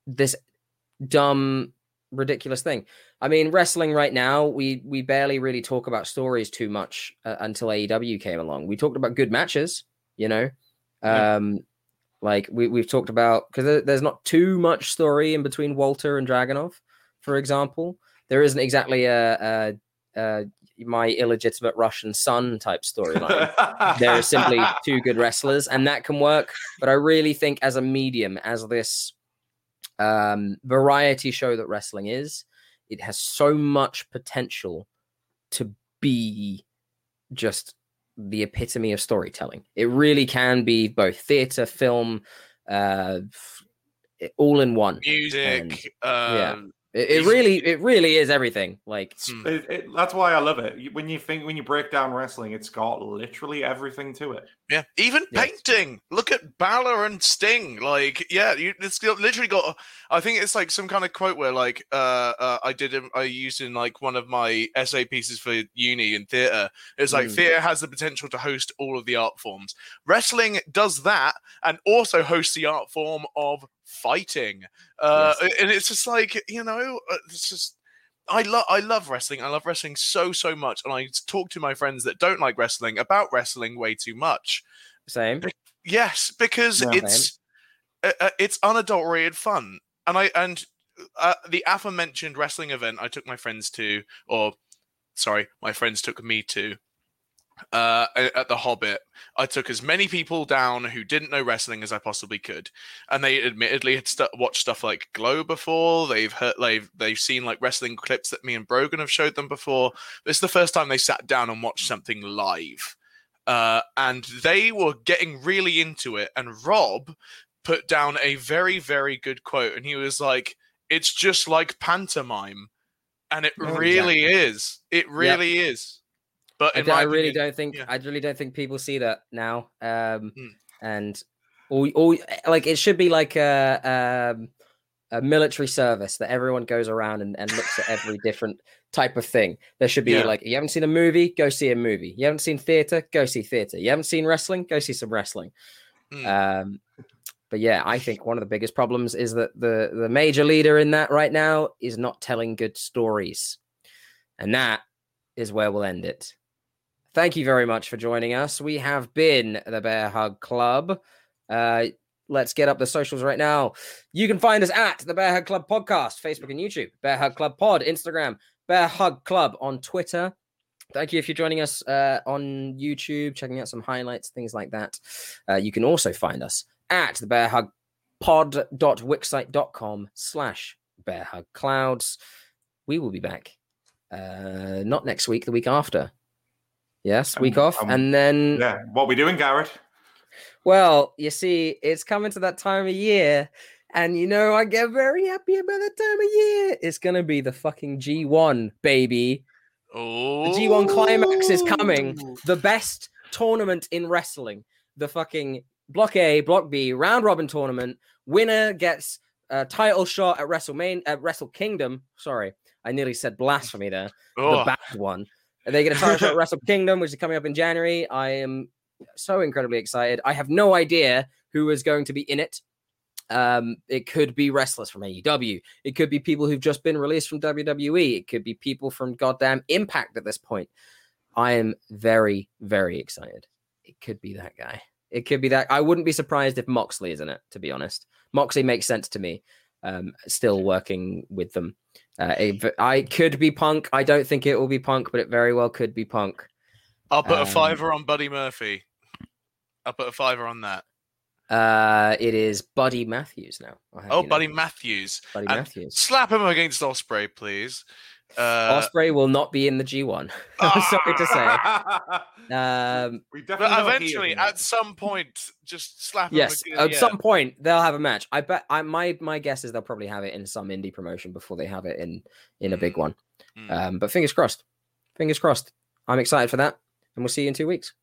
Speaker 2: this dumb, ridiculous thing. I mean, wrestling right now, we we barely really talk about stories too much uh, until AEW came along. We talked about good matches, you know.
Speaker 4: Yeah.
Speaker 2: Um, like we we've talked about because there, there's not too much story in between Walter and Dragunov, for example. There isn't exactly a, a, a my illegitimate Russian son type storyline. there are simply two good wrestlers, and that can work. But I really think, as a medium, as this um, variety show that wrestling is, it has so much potential to be just the epitome of storytelling. It really can be both theater, film, uh, all in one.
Speaker 1: music.
Speaker 2: yeah.
Speaker 1: um,
Speaker 2: It, it really, it really is everything. Like,
Speaker 1: hmm.
Speaker 4: It, it, that's why I love it. When you think, when you break down wrestling, it's got literally everything to it.
Speaker 1: Yeah, even
Speaker 2: Yes.
Speaker 1: painting. Look at Balor and Sting. Like, yeah, you, it's literally got. I think it's like some kind of quote where, like, uh, uh I did, I used in like one of my essay pieces for uni in theater. It's like
Speaker 2: Mm.
Speaker 1: theater has the potential to host all of the art forms. Wrestling does that, and also hosts the art form of fighting. Uh, and it's just like you know, uh, it's just. I love I love wrestling. I love wrestling so so much, and I talk to my friends that don't like wrestling about wrestling way too much.
Speaker 2: same.
Speaker 1: Yes, because
Speaker 4: Yeah.
Speaker 1: it's uh, uh, it's unadulterated fun, and I and uh, the aforementioned wrestling event I took my friends to, or sorry, my friends took me to. Uh, at the Hobbit, I took as many people down who didn't know wrestling as I possibly could, and they admittedly had stu- watched stuff like Glow before. They've heard, they've they've seen like wrestling clips that me and Brogan have showed them before. This is the first time they sat down and watched something live uh, and they were getting really into it. And Rob put down a very, very good quote, and he was like, "It's just like pantomime," and it
Speaker 2: Oh,
Speaker 1: really is. It really is. But
Speaker 2: I,
Speaker 1: in
Speaker 2: d-
Speaker 1: my
Speaker 2: I really
Speaker 1: opinion-
Speaker 2: don't think
Speaker 1: yeah.
Speaker 2: I really don't think people see that now. Um,
Speaker 1: Hmm.
Speaker 2: and or, or like it should be like a um, a military service that everyone goes around and, and looks at every different type of thing. There should be
Speaker 4: Yeah.
Speaker 2: like you haven't seen a movie, go see a movie. You haven't seen theater, go see theater. You haven't seen wrestling, go see some wrestling.
Speaker 1: Hmm.
Speaker 2: Um, but yeah, I think one of the biggest problems is that the the major leader in that right now is not telling good stories, and that is where we'll end it. Thank you very much for joining us. We have been the Bear Hug Club. Uh, let's get up the socials right now. You can find us at the Bear Hug Club podcast, Facebook and YouTube, Bear Hug Club Pod, Instagram, Bear Hug Club on Twitter. Thank you if you're joining us uh, on YouTube, checking out some highlights, things like that. Uh, you can also find us at the Bear Hug pod.wixsite.com slash bear hug clouds. We will be back. Uh, not next week, the week after. Yes, week
Speaker 4: Um,
Speaker 2: off.
Speaker 4: um,
Speaker 2: and then
Speaker 4: Yeah. What we doing, Garrett?
Speaker 2: well, you see, it's coming to that time of year, and you know, I get very happy about that time of year. It's gonna be the fucking G1, baby.
Speaker 1: Oh,
Speaker 2: The G1 climax is coming. The best tournament in wrestling. The fucking Block A, Block B, round robin tournament. Winner gets a title shot at WrestleMania, at Wrestle Kingdom. Sorry, I nearly said blasphemy there. The
Speaker 1: Oh.
Speaker 2: bad one. Are they get a title shot at Wrestle Kingdom, which is coming up in January. I am so incredibly excited. I have no idea who is going to be in it. Um, it could be wrestlers from AEW. It could be people who've just been released from WWE. It could be people from goddamn Impact at this point. I am very, very excited. It could be that guy. It could be that. I wouldn't be surprised if Moxley is in it, to be honest. Moxley makes sense to me. Um, still working with them. Uh, it- I could be Punk. I don't think it will be Punk, but it very well could be Punk.
Speaker 1: I'll put a
Speaker 2: Um,
Speaker 1: fiver on Buddy Murphy. I'll put a fiver on that.
Speaker 2: Uh, it is Buddy Matthews now.
Speaker 1: Oh. Buddy Matthews.
Speaker 2: Buddy
Speaker 1: And
Speaker 2: Matthews.
Speaker 1: Slap him against Ospreay, please. Uh,
Speaker 2: Ospreay will not be in the G1. I'm sorry to say. Um,
Speaker 4: we
Speaker 1: but
Speaker 4: definitely know
Speaker 1: eventually,
Speaker 4: is in it.
Speaker 1: at some point, just slap
Speaker 2: yes,
Speaker 1: again,
Speaker 2: at
Speaker 1: yeah.
Speaker 2: some point they'll have a match. I bet. I my my guess is they'll probably have it in some indie promotion before they have it in in a big one.
Speaker 1: Mm.
Speaker 2: Um, but fingers crossed. Fingers crossed. I'm excited for that, and we'll see you in two weeks.